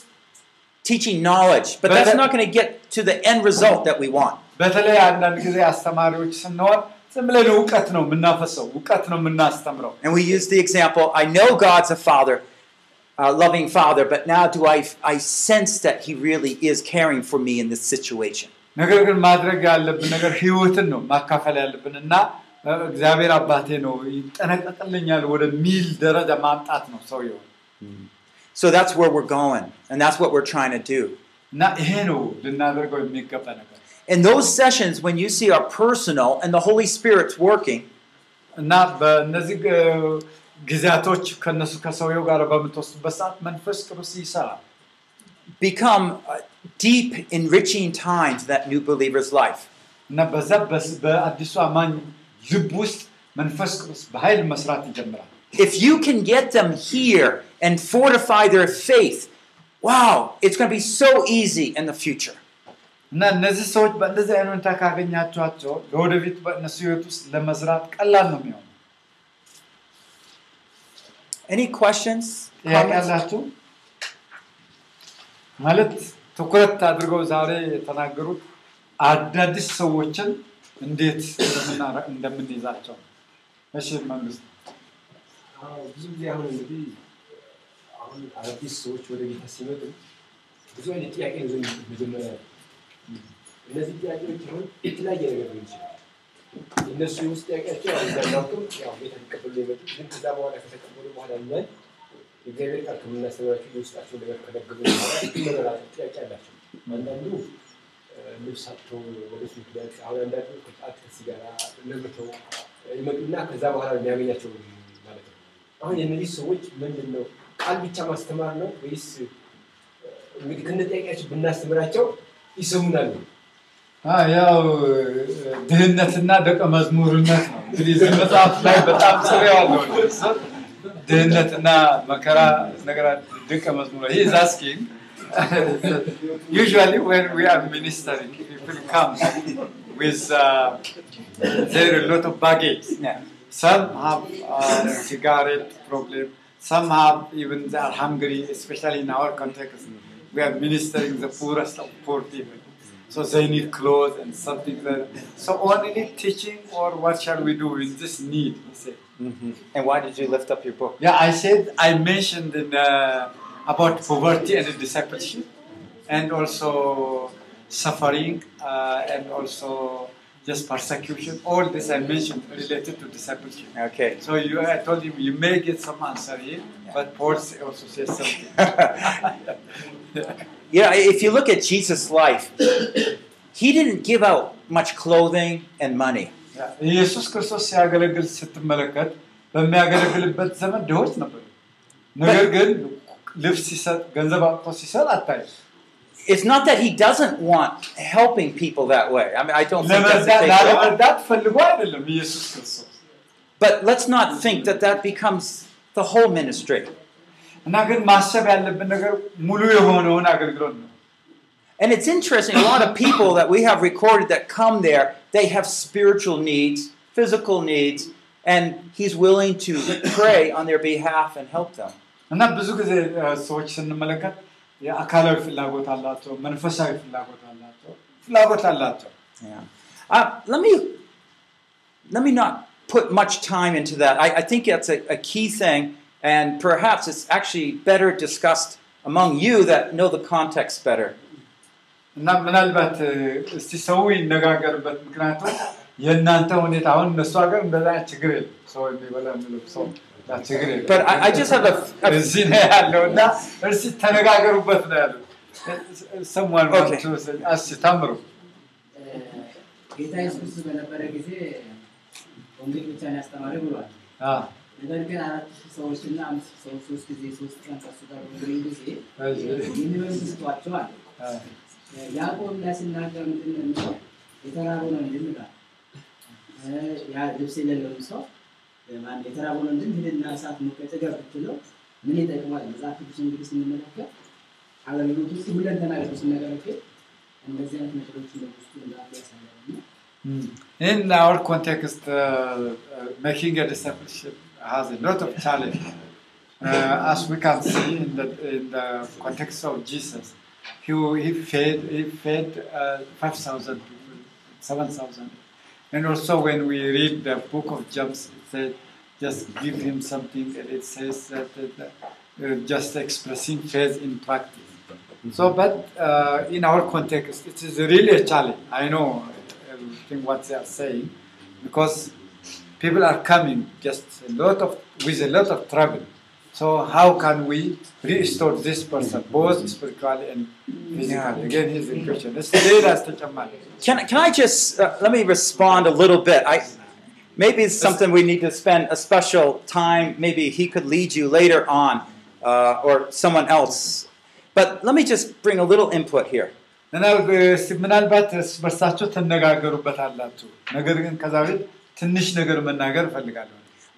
teaching knowledge, but But that's that- not going to get to the end result that we want. በተለይ አንዳንድ ጊዜ አስተማሪዎች ስንሆን ዝም ብለን እውቀት ነው የምናፈሰው፣ እውቀት ነው የምናስተምረው። And we use the example I know God's a father, a loving father, but now do I, I sense that He really is caring for me in this situation. ነገር ግን ማድረግ ያለብን ነገር ህይወትን ነው ማካፈል ያለብን እና እ፣ እግዚአብሔር አባቴ ነው ይጠነቀቅልኛል ወደሚል ደረጃ ማምጣት ነው ሰውየው So that's where we're going, and that's what we're trying to do. እና ይሄ ነው ልናደርገው የሚገባ ነገር In those sessions, when you see are personal and the Holy Spirit's working, እና በእነዚህ ግ- ጊዜያቶች ከነሱ ከሰውየው ጋር በምትወስዱበት ሰዓት መንፈስ ቅዱስ ይሰራል become uh, deep, enriching times in that new believer's life. እና በዛ በስ- በአዲሱ አማኝ ልብ ውስጥ መንፈስ ቅዱስ በኃይል መስራት ይጀምራል If you can get them here and fortify their faith, wow, it's going to be so easy in the future. እና እነዚህ ሰዎች በእንደዚህ አይነት ሁኔታ ካገኛቸኋቸው ለወደፊት በእነሱ ህይወት ውስጥ ለመዝራት ቀላል ነው የሚሆነው Any questions? ያላችሁ ማለት ትኩረት አድርገው ዛሬ የተናገሩት አዳዲስ ሰዎችን እንዴት እንደምንይዛቸው ነው። እሺ መንግስት አዎ፣ ብዙ ጊዜ አሁን እንግዲህ አሁን አዳዲስ ሰዎች ወደ ጌታ ሲመጡ ብዙ አይነት ጥያቄ ነው መጀመሪያ እነዚህ ጥያቄዎች አሁን የተለያየ ነገር ሊሆን ይችላል። የእነሱ የውስጥ ጥያቄያቸው ያው ነው የመጡት። ግን ከዛ በኋላ ከተቀበሉ እኛን የእግዚአብሔር ቃል ከምናስተምራቸው የውስጣቸው ነገር ነገር አለ፣ ጥያቄ አላቸው። አንዳንዱ እ፣ ልብስ አጥተው ወደ ሱ ምክንያት አሁን አንዳንዱ ከጫት ከሲጋራ ለምተው ይመጡና ከዛ በኋላ የሚያገኛቸው አሁን የእነዚህ ሰዎች ምንድን ነው ቃል ብቻ ማስተማር ነው ወይስ እንግዲህ ከነጠያቂያቸው ብናስተምራቸው ይሰሙናል? አ፣ ያው ድህነትና ደቀ መዝሙርነት ነው እንግዲህ መጽሐፍ ላይ በጣም ጽሬ ያለው ድህነትና መከራ ነገር ደቀ መዝሙር ይህ is asking usually when we are ministering people come with uh, there a lot of baggage Yeah. some have uh, cigarette problem some have even they are hungry especially in our context we are ministering the poorest of poor people so they need clothes and something like that. So only teaching or what shall we do in this need? He said. Mhm. And why did you lift up your book? Yeah, I said I mentioned in, uh, about poverty and discipleship, and also suffering, uh, and also just persecution. All this I mentioned related to discipleship. Okay. So you, I told him you may get some answer here, but Paul also says something. Yeah, if you look at Jesus' life, he didn't give out much clothing and money. ኢየሱስ ክርስቶስ ሲያገለግል ስትመለከት በሚያገለግልበት ዘመን ድሆች ነበሩ። ነገር ግን ልብስ ሲሰጥ ገንዘብ አውጥቶ ሲሰጥ አታይ። It's not that he doesn't want helping people that way. I mean, I don't think that's the ለመርዳት case. at all. ላለመርዳት ፈልጎ አይደለም ኢየሱስ ክርስቶስ But let's not think that that becomes the whole ministry. እና ግን ማሰብ ያለብን ነገር ሙሉ የሆነውን አገልግሎት ነው። And it's interesting, a lot of people that we have recorded that come there, they have spiritual needs, physical needs, and he's willing to pray on their behalf and help them. እና ብዙ ጊዜ እ፣ ሰዎች ስንመለከት የአካላዊ ፍላጎት አላቸው፣ መንፈሳዊ ፍላጎት አላቸው፣ ፍላጎት አላቸው። Yeah. Uh, let me let me not put much time into that. I, I think that's a, a key thing, and perhaps it's actually better discussed among you that know the context better. እና ምናልባት እስቲ ሰው ይነጋገርበት። ምክንያቱም የእናንተ ሁኔታ አሁን እነሱ ሀገር እንደዛ ችግር የለም። ሰው የሚበላ የሚለብሰው ችግር የለም። But I, I just have a, a እዚህ ነው ያለው እና እስቲ ተነጋገሩበት ነው ያለው። ሰሟን. እስቲ ታምሩ ጌታ ኢየሱስ በነበረ ጊዜ ወንጌል ብቻ ነው ያስተማረ ብሏል። ነገር ግን አራት ሺህ ሰዎችና አምስት ሰዎች ሶስት ጊዜ ሶስት ቀን ከሱ ጋር ጊዜ እሺ፣ የሚበሉ ስጧቸዋል። አ፣ ያዕቆብ ላይ ሲናገር ምንድን ነው የሚለው? የተራበውን ወንድም ይላል እ፣ ያ ልብስ የሌለውን ሰው እ፣ ማነው የተራበውን ወንድም ሂድና እሳት ሙቀት ጥገብ ብትለው ምን ይጠቅማል? መጽሐፍ ቅዱስ እንግዲህ ስንመለከት አገልግሎቱ ውስጥ ሁለንተና ቅዱስ ነገር እንደዚህ አይነት ነገሮች በውስጡ እንዳሉ ያሳያል እና In our context, uh, uh, making a discipleship has a lot of challenge. Uh, as we can see in the, in the context of Jesus, he, he fed, he fed uh, 5,000 people, 7,000. And also when we read the book of James, it said, just give him something, and it says that, uh, just expressing faith in practice. So, but uh, in our context, it is really a challenge. I know everything what they are saying, because people are coming just a lot of with a lot of trouble. So how can we restore this person, both spiritually and physically? Again, here's the question. Let's say that's the Jamal. Can, can I just uh, let me respond a little bit? I maybe it's something we need to spend a special time. Maybe he could lead you later on, uh, or someone else. But let me just bring a little input here. እና እስቲ ምናልባት እርስ በርሳችሁ ትነጋገሩበታላችሁ። ነገር ግን ከዛ በፊት ትንሽ ነገር መናገር እፈልጋለሁ።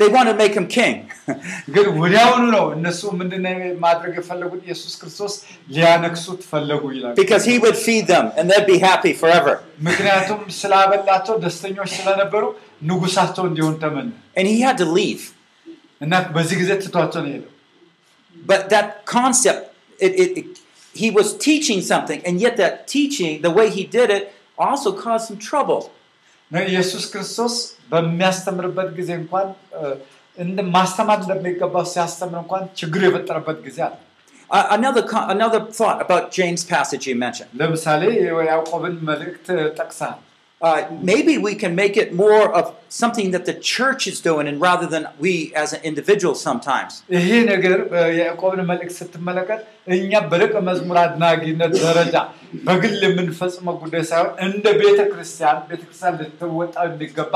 They wanted to make him king. ግን ወዲያውኑ ነው እነሱ ምንድነው ማድረግ የፈለጉት? ኢየሱስ ክርስቶስ ሊያነክሱት ፈለጉ ይላል። because he would feed them and they'd be happy forever. ምክንያቱም ስላበላቸው ደስተኞች ስለነበሩ ንጉሳቸው እንዲሆን ተመኘ And he had to leave. እና በዚህ ጊዜ ትቷቸው ነው የሄደው። But that concept, it, it, it, he was teaching something, and yet that teaching, the way he did it, also caused some trouble. ኢየሱስ ክርስቶስ በሚያስተምርበት ጊዜ እንኳን ማስተማር እንደሚገባው ሲያስተምር እንኳን ችግር የፈጠረበት ጊዜ አለ። Uh, another, another thought about James' passage you mentioned. ለምሳሌ የያዕቆብን መልእክት ጠቅሰሃል። uh, maybe we can make it more of something that the church is doing, and rather than we as an individual sometimes. ይሄ ነገር የያዕቆብን መልእክት ስትመለከት እኛ በደቀ መዝሙር አድናጊነት ደረጃ በግል የምንፈጽመው ጉዳይ ሳይሆን እንደ ቤተ ክርስቲያን ቤተ ክርስቲያን ልትወጣ የሚገባ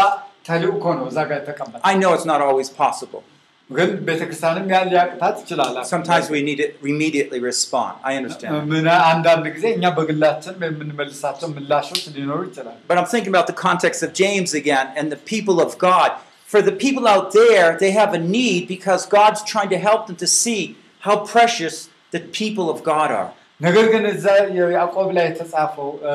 ተልእኮ ነው እዛ ጋር የተቀመጠ I know it's not always possible. ግን ቤተ ክርስቲያንም ያን ሊያቅታት ይችላል Sometimes we need to immediately respond. I understand. ምን አንዳንድ ጊዜ እኛ በግላችን የምንመልሳቸው ምላሾች ሊኖሩ ይችላል But I'm thinking about the context of James again and the people of God. For the people out there, they have a need because God's trying to help them to see how precious the people of God are. ነገር ግን እዛ ያዕቆብ ላይ የተጻፈው እ፣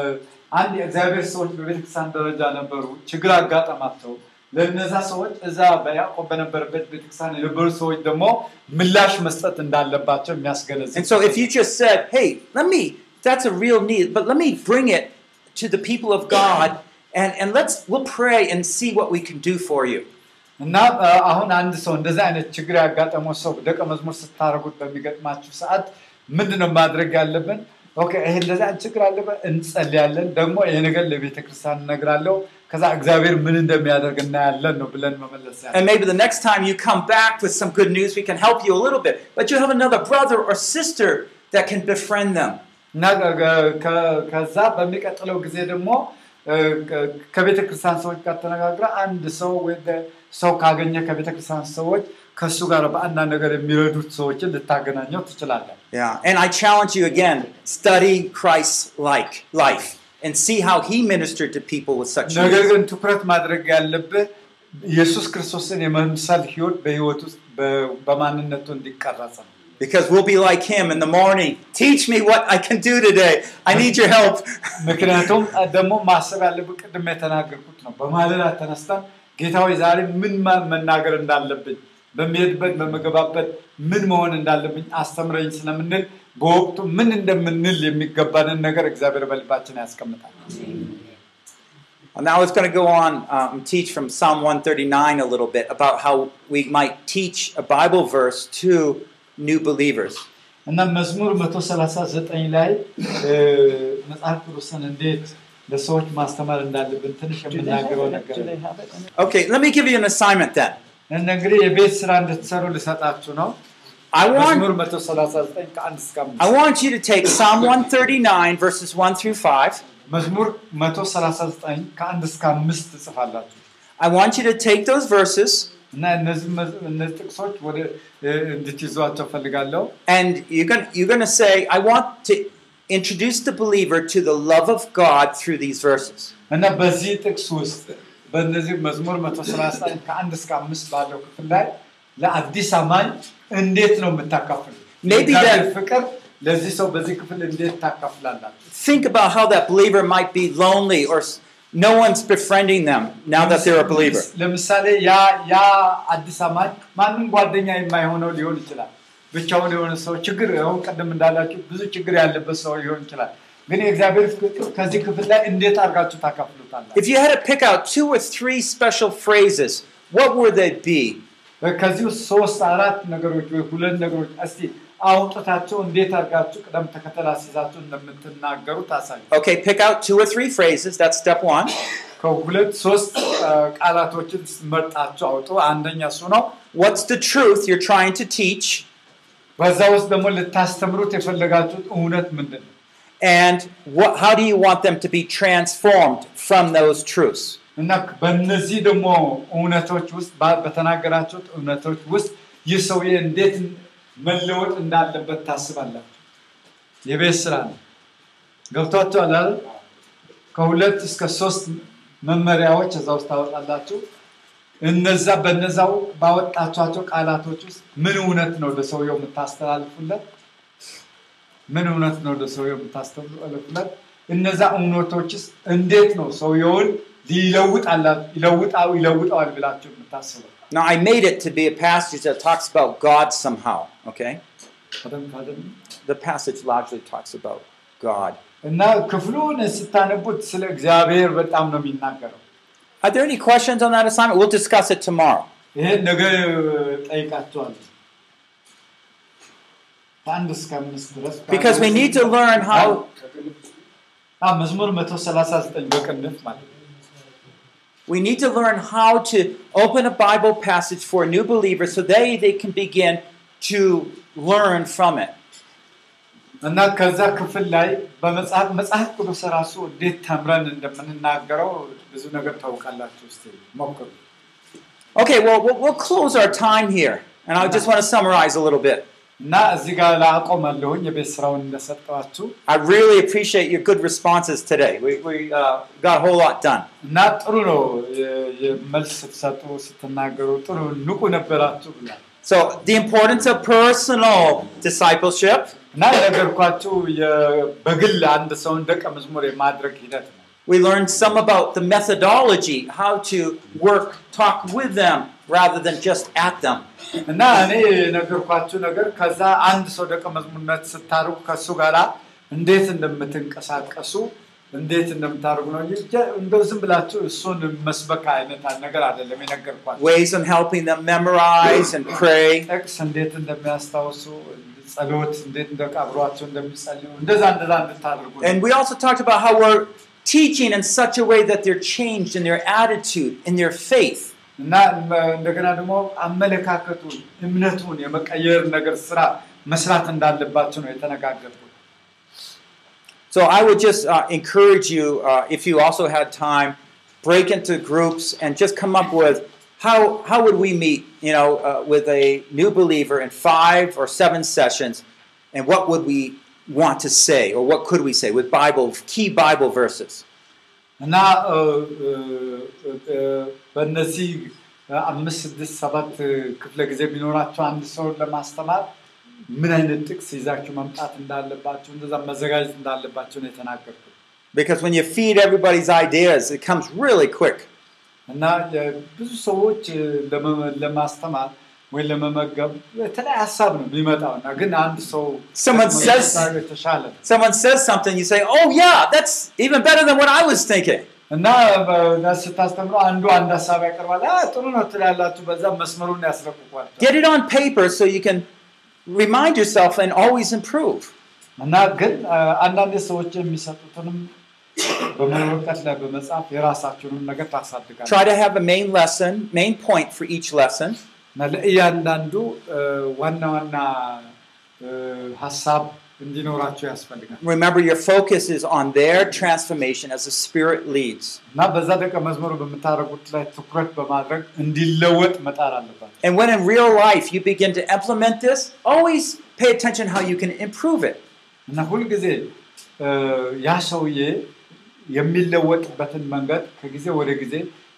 አንድ የእግዚአብሔር ሰዎች በቤተክርስቲያን ደረጃ ነበሩ ችግር አጋጠማቸው ለእነዛ ሰዎች እዛ በያዕቆብ በነበረበት ቤተክርስቲያን የነበሩ ሰዎች ደግሞ ምላሽ መስጠት እንዳለባቸው የሚያስገነዝብ And so if you just said, hey, let me, that's a real need, but let me bring it to the people of God and, and let's, we'll pray and see what we can do for you. እና እ፣ አሁን አንድ ሰው እንደዚህ አይነት ችግር ያጋጠመው ሰው ደቀ መዝሙር ስታደርጉት በሚገጥማችሁ ሰዓት ምንድን ነው ማድረግ ያለብን? ኦኬ ይሄ እንደዚህ አይነት ችግር አለበት፣ እንጸልያለን። ደግሞ ይሄ ነገር ለቤተ ክርስቲያን እነግራለሁ፣ ከዛ እግዚአብሔር ምን እንደሚያደርግ እናያለን ነው ብለን መመለስ ያለ And maybe the next time you come back with some good news, we can help you a little bit. But you have another brother or sister that can befriend them. እና ከ- ከ- ከዛ በሚቀጥለው ጊዜ ደግሞ እ፣ ከ- ከቤተ ክርስቲያን ሰዎች ጋር ተነጋግረ አንድ ሰው ወይ ደ- ሰው ካገኘ ከቤተ ክርስቲያን ሰዎች ከእሱ ጋር በአንዳንድ ነገር የሚረዱት ሰዎችን ልታገናኘው ትችላለን። Yeah. And I challenge you again study Christ's like life and see how he ministered to people with such ነገር needs. ግን ትኩረት ማድረግ ያለብህ ኢየሱስ ክርስቶስን የመምሰል ህይወት በህይወት ውስጥ በ- በማንነቱ እንዲቀረጽ ነው። Because we'll be like him in the morning. Teach me what I can do today. I need your help. ምክንያቱም ደግሞ ማሰብ ያለብህ ቅድም የተናገርኩት ነው። በማለዳ ተነስተን ጌታ ሆይ ዛሬ ምን ማ- መናገር እንዳለብኝ በሚሄድበት በምገባበት ምን መሆን እንዳለብኝ አስተምረኝ ስለምንል በወቅቱ ምን እንደምንል የሚገባንን ነገር እግዚአብሔር በልባችን ያስቀምጣል። And now I was going to go on um, and teach from Psalm 139 a little bit about how we might teach a Bible verse to new believers. እና መዝሙር 139 ላይ እ፣ መጽሐፍ ቅዱስን እንዴት ለሰዎች ማስተማር እንዳለብን ትንሽ የምናገረው ነገር Do they ነው። have it? in it? Okay, let me give you an assignment then. እና እንግዲህ የቤት ስራ እንድትሰሩ ልሰጣችሁ ነው። I መዝሙር want, 139 ከአንድ እስከ አምስት I want you to take Psalm 139, verses 1 through 5. መዝሙር 139 ከአንድ እስከ አምስት ትጽፋላችሁ I want you to take those verses እና እነዚህ መዝ- እነዚህ ጥቅሶች ወደ እ፣ እንድትይዟቸው ፈልጋለሁ። and you're going you're going to say, I want to introduce the believer to the love of God through these verses. እና በዚህ ጥቅስ ውስጥ በእነዚህ መዝሙር 139 ከአንድ እስከ አምስት ባለው ክፍል ላይ ለአዲስ አማኝ እንዴት ነው የምታካፍሉ? ፍቅር ለዚህ ሰው በዚህ ክፍል እንዴት ታካፍላላችሁ? Think about how that believer might be lonely or no one's befriending them now that they're a believer. ለምሳሌ ያ ያ አዲስ አማኝ ማንም ጓደኛ የማይሆነው ሊሆን ይችላል። ብቻውን የሆነ ሰው ችግር አሁን ቀደም እንዳላችሁ ብዙ ችግር ያለበት ሰው ሊሆን ይችላል። ግን የእግዚአብሔር ፍቅር ከዚህ ክፍል ላይ እንዴት አድርጋችሁ ታካፍሉታላችሁ? If you had to pick out two or three special phrases, what would they be? ከዚህ ውስጥ ሶስት አራት ነገሮች ወይ ሁለት ነገሮች እስቲ አውጥታቸው እንዴት አድርጋችሁ ቅደም ተከተል አስይዛችሁ እንደምትናገሩ ታሳዩ። Okay, pick out two or three phrases. That's step one. ከሁለት ሶስት አ፣ ቃላቶችን መርጣችሁ አውጡ። አንደኛ እሱ ነው። What's the truth you're trying to teach? በዛ ውስጥ ደግሞ ልታስተምሩት የፈለጋችሁት እውነት ምንድን ነው? And what, how do you want them to be transformed from those truths? እና በእነዚህ ደግሞ እውነቶች ውስጥ ባ- በተናገራችሁት እውነቶች ውስጥ ይህ ሰውዬ እንዴት መለወጥ እንዳለበት ታስባላችሁ። የቤት ስራ ነው። ገብቷችኋል አይደል? ከሁለት እስከ ሶስት መመሪያዎች እዛ ውስጥ ታወጣላችሁ። እነዛ በነዛው ባወጣችኋቸው ቃላቶች ውስጥ ምን እውነት ነው ወደ ሰውየው የምታስተላልፉለት? ምን እውነት ነው ወደ ሰውየው የምታስተላልፉለት? እነዛ እውነቶችስ እንዴት ነው ሰውየውን ሊለውጣላ- ይለውጣው ይለውጠዋል ብላችሁ የምታስበው? Now, I made it to be a passage that talks about God somehow, okay? ቀደም ቀደም The passage largely talks about God. እና ክፍሉን ስታነቡት ስለ እግዚአብሔር በጣም ነው የሚናገረው። Are there any questions on that assignment? We'll discuss it tomorrow. ይሄን ነገ ጠይቃቸዋለሁ። Because we need to learn how አ፣ መዝሙር 139 በቅንፍ ማለት ነው። We need to learn how to open a Bible passage for a new believer so they, they can begin to learn from it. እና ከዛ ክፍል ላይ በመጽሐፍ መጽሐፍ ቅዱስ ራሱ እንዴት ተምረን እንደምንናገረው ብዙ ነገር ታውቃላችሁ። ስ ሞክሩ። Okay, well, we'll, we'll close our time here, and I just want to summarize a little bit. እና እዚህ ጋር ላቆማለሁኝ የቤት ስራውን እንደሰጠዋችሁ I really appreciate your good responses today. We, we uh, got a whole lot done. እና ጥሩ ነው የ- የመልስ ስትሰጡ ስትናገሩ ጥሩ ንቁ ነበራችሁ ብላል So, the importance of personal discipleship, እና የነገርኳችሁ የ- በግል አንድ ሰውን ደቀ መዝሙር የማድረግ ሂደት ነው። we learned some about the methodology, how to work, talk with them rather than just at them. እና እኔ የነገርኳችሁ ነገር ከዛ አንድ ሰው ደቀ መዝሙርነት ስታርጉ ከእሱ ጋር እንዴት እንደምትንቀሳቀሱ እንዴት እንደምታደርጉ ነው እንጂ ጀ- እንደው ዝም ብላችሁ እሱን መስበክ አይነት ነገር አይደለም የነገርኳችሁ። Ways of helping them memorize and pray. ጥቅስ እንዴት እንደሚያስታውሱ ጸሎት እንዴት እንደቀብሯቸው እንደሚጸልዩ እንደዛ እንደዛ እንድታደርጉ ነው። And we also talked about how we're teaching in such a way that they're changed in their attitude, in their faith. እና እንደገና ደግሞ አመለካከቱን እምነቱን የመቀየር ነገር ስራ መስራት እንዳለባቸው ነው የተነጋገርኩት። So I would just uh, encourage you, uh, if you also had time, break into groups and just come up with how, how would we meet, you know, uh, with a new believer in five or seven sessions, and what would we want to say, or what could we say with Bible, key Bible verses? እና በእነዚህ አምስት ስድስት ሰባት ክፍለ ጊዜ የሚኖራቸው አንድ ሰውን ለማስተማር ምን አይነት ጥቅስ ይዛችሁ መምጣት እንዳለባቸው እንደዛ መዘጋጀት እንዳለባቸው ነው የተናገርኩት። Because when you feed everybody's ideas, it comes really quick. እና ብዙ ሰዎች ለማስተማር ወይ ለመመገብ የተለያየ ሀሳብ ነው የሚመጣው እና ግን አንድ ሰው Someone says- የተሻለ ነው። Someone says something, you say, oh, yeah, that's even better than what I was thinking. እና በ- ስታስተምረው አንዱ አንድ ሀሳብ ያቀርባል። "አ፣ ጥሩ ነው ትላላችሁ። በዛ መስመሩን ያስረቅቋቸዋል። Get it on paper so you can remind yourself and always improve. እና ግን አ፣ አንዳንድ ሰዎች የሚሰጡትንም በመወቀት ላይ በመጽሐፍ የራሳችሁንም ነገር ታሳድጋል Try to have a main lesson, main point for each lesson. እና ለእያንዳንዱ አ፣ ዋና ዋና አ፣ ሀሳብ እንዲኖራቸው ያስፈልጋል Remember, your focus is on their transformation as the Spirit leads. እና በዛ ደቀ መዝሙር በምታደርጉት ላይ ትኩረት በማድረግ እንዲለወጥ መጣር አለባቸው። And when in real life you begin to implement this, always pay attention how you can improve it. እና ሁልጊዜ አ፣ ያ ሰውዬ የሚለወጥበትን መንገድ ከጊዜ ወደ ጊዜ እያሻሻላችሁ መሄድ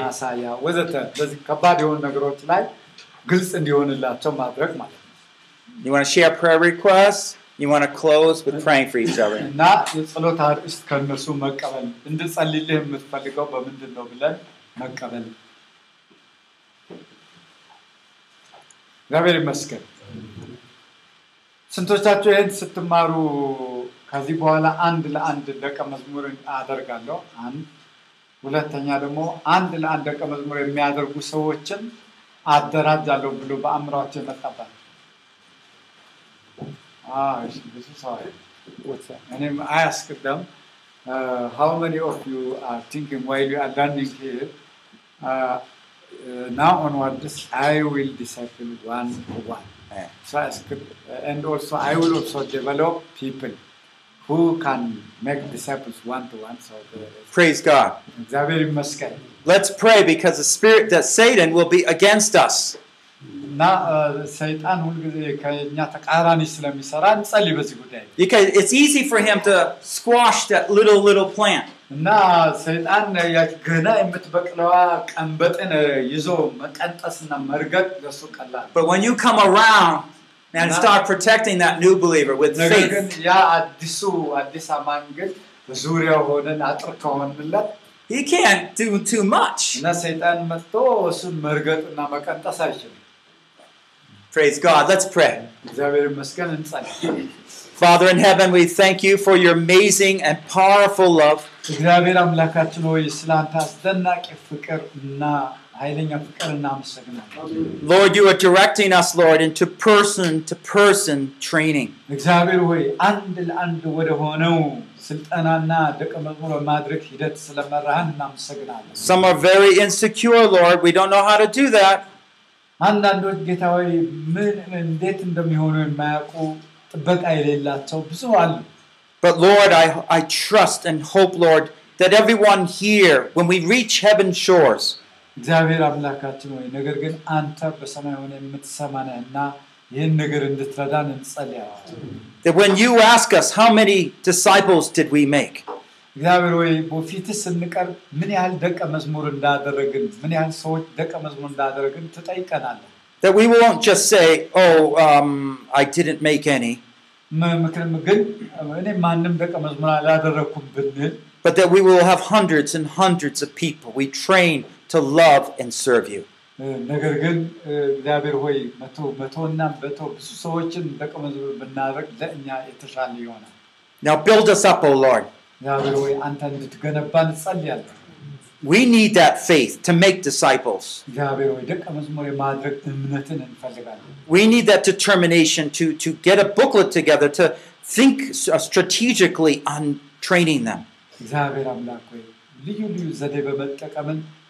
ማሳያ ወዘተ። በዚህ ከባድ የሆኑ ነገሮች ላይ ግልጽ እንዲሆንላቸው ማድረግ ማለት ነው። You want to share prayer requests? You want to close with praying for each other. እና የጸሎት አርእስት ከእነሱ መቀበል እንድጸልይልህ የምትፈልገው በምንድን ነው ብለን መቀበል። እግዚአብሔር ይመስገን። ስንቶቻችሁ ይህን ስትማሩ ከዚህ በኋላ አንድ ለአንድ ደቀ መዝሙር አደርጋለሁ? አንድ ሁለተኛ ደግሞ አንድ ለአንድ ደቀ መዝሙር የሚያደርጉ ሰዎችን አደራጃለሁ ብሎ በአእምሯቸው የመጣባት Ah, ብዙ ሰው them, uh, how many of you are thinking while you are learning here, uh, uh, now onwards, I will disciple one to one. So I uh, and also I will also develop people who can make disciples one to one. So the- Praise God. እግዚአብሔር ይመስገን Let's pray because the spirit that Satan will be against us. እና uh, ሰይጣን ሁልጊዜ ከኛ ተቃራኒ ስለሚሰራ እንጸልይ በዚህ ጉዳይ Because it's easy for him to squash that little, little plant. እና ሰይጣን ያች ገና የምትበቅለዋ ቀንበጥን ይዞ መቀንጠስና መርገጥ ለሱ ቀላል ነው። But when you come around and start protecting that new believer with faith. He can't do too much. Praise God. Let's pray. Father in heaven, we thank you for your amazing and powerful love. እግዚአብሔር አምላካችን ሆይ ስለ አንተ አስደናቂ ፍቅር እና ኃይለኛ ፍቅር እናመሰግናለን። Lord, you are directing us, Lord, into person to person training. እግዚአብሔር ሆይ አንድ ለአንድ ወደ ሆነው ስልጠናና ደቀ መዝሙር በማድረግ ሂደት ስለመራህን እናመሰግናለን። Some are very insecure, Lord. We don't know how to do that. አንዳንዶች ጌታ ሆይ ምን እንዴት እንደሚሆኑ የማያውቁ ጥበቃ የሌላቸው ብዙ አሉ። But Lord, I, I trust and hope, Lord, that everyone here, when we reach heaven's shores, እግዚአብሔር አምላካችን ሆይ ነገር ግን አንተ በሰማይ ሆነ የምትሰማን እና ይህን ነገር እንድትረዳን እንጸልያለን። that when you ask us, how many disciples did we make? እግዚአብሔር ሆይ በፊትህ ስንቀርብ ምን ያህል ደቀ መዝሙር እንዳደረግን ምን ያህል ሰዎች ደቀ መዝሙር እንዳደረግን ትጠይቀናለህ። That we won't just say, oh, um, I didn't make any, ም- ምክንያቱም ግን እኔ ማንም ደቀ መዝሙር አላደረግኩም ብንል but that we will have hundreds and hundreds of people we train to love and serve you. እ፣ ነገር ግን እ፣ እግዚአብሔር ሆይ መቶ መቶና መቶ ብዙ ሰዎችን ደቀ መዝሙር ብናደርግ ለእኛ የተሻለ ይሆናል። Now build us up, O Lord. እግዚአብሔር ሆይ አንተ እንድትገነባ እንጸልያለን። We need that faith to make disciples. እግዚአብሔር ሆይ ደቀ መዝሙር የማድረግ እምነትን እንፈልጋለን። We need that determination to, to get a booklet together to think s- uh, strategically on training them. እግዚአብሔር አምላክ ሆይ ልዩ ልዩ ዘዴ በመጠቀምን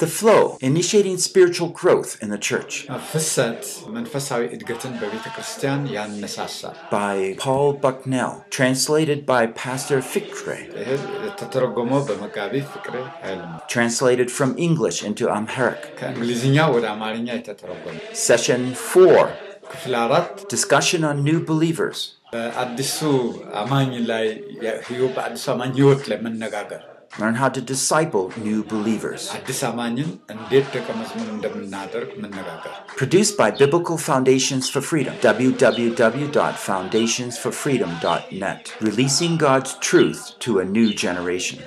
The flow, initiating spiritual growth in the church ፍሰት መንፈሳዊ እድገትን በቤተ ክርስቲያን ያነሳሳል። by Paul Bucknell, translated by Pastor Fikre, ይህ የተተረጎመው በመጋቢ ፍቅሬ ኃይል ነው። translated from English into Amharic. ከእንግሊዝኛ ወደ አማርኛ የተተረጎመ Session 4 ክፍል አራት Discussion on New Believers. በአዲሱ አማኝ ላይ ህይወት በአዲሱ አማኝ ህይወት ላይ መነጋገር Learn how to disciple new believers. Produced by Biblical Foundations for Freedom, www.foundationsforfreedom.net, releasing God's truth to a new generation.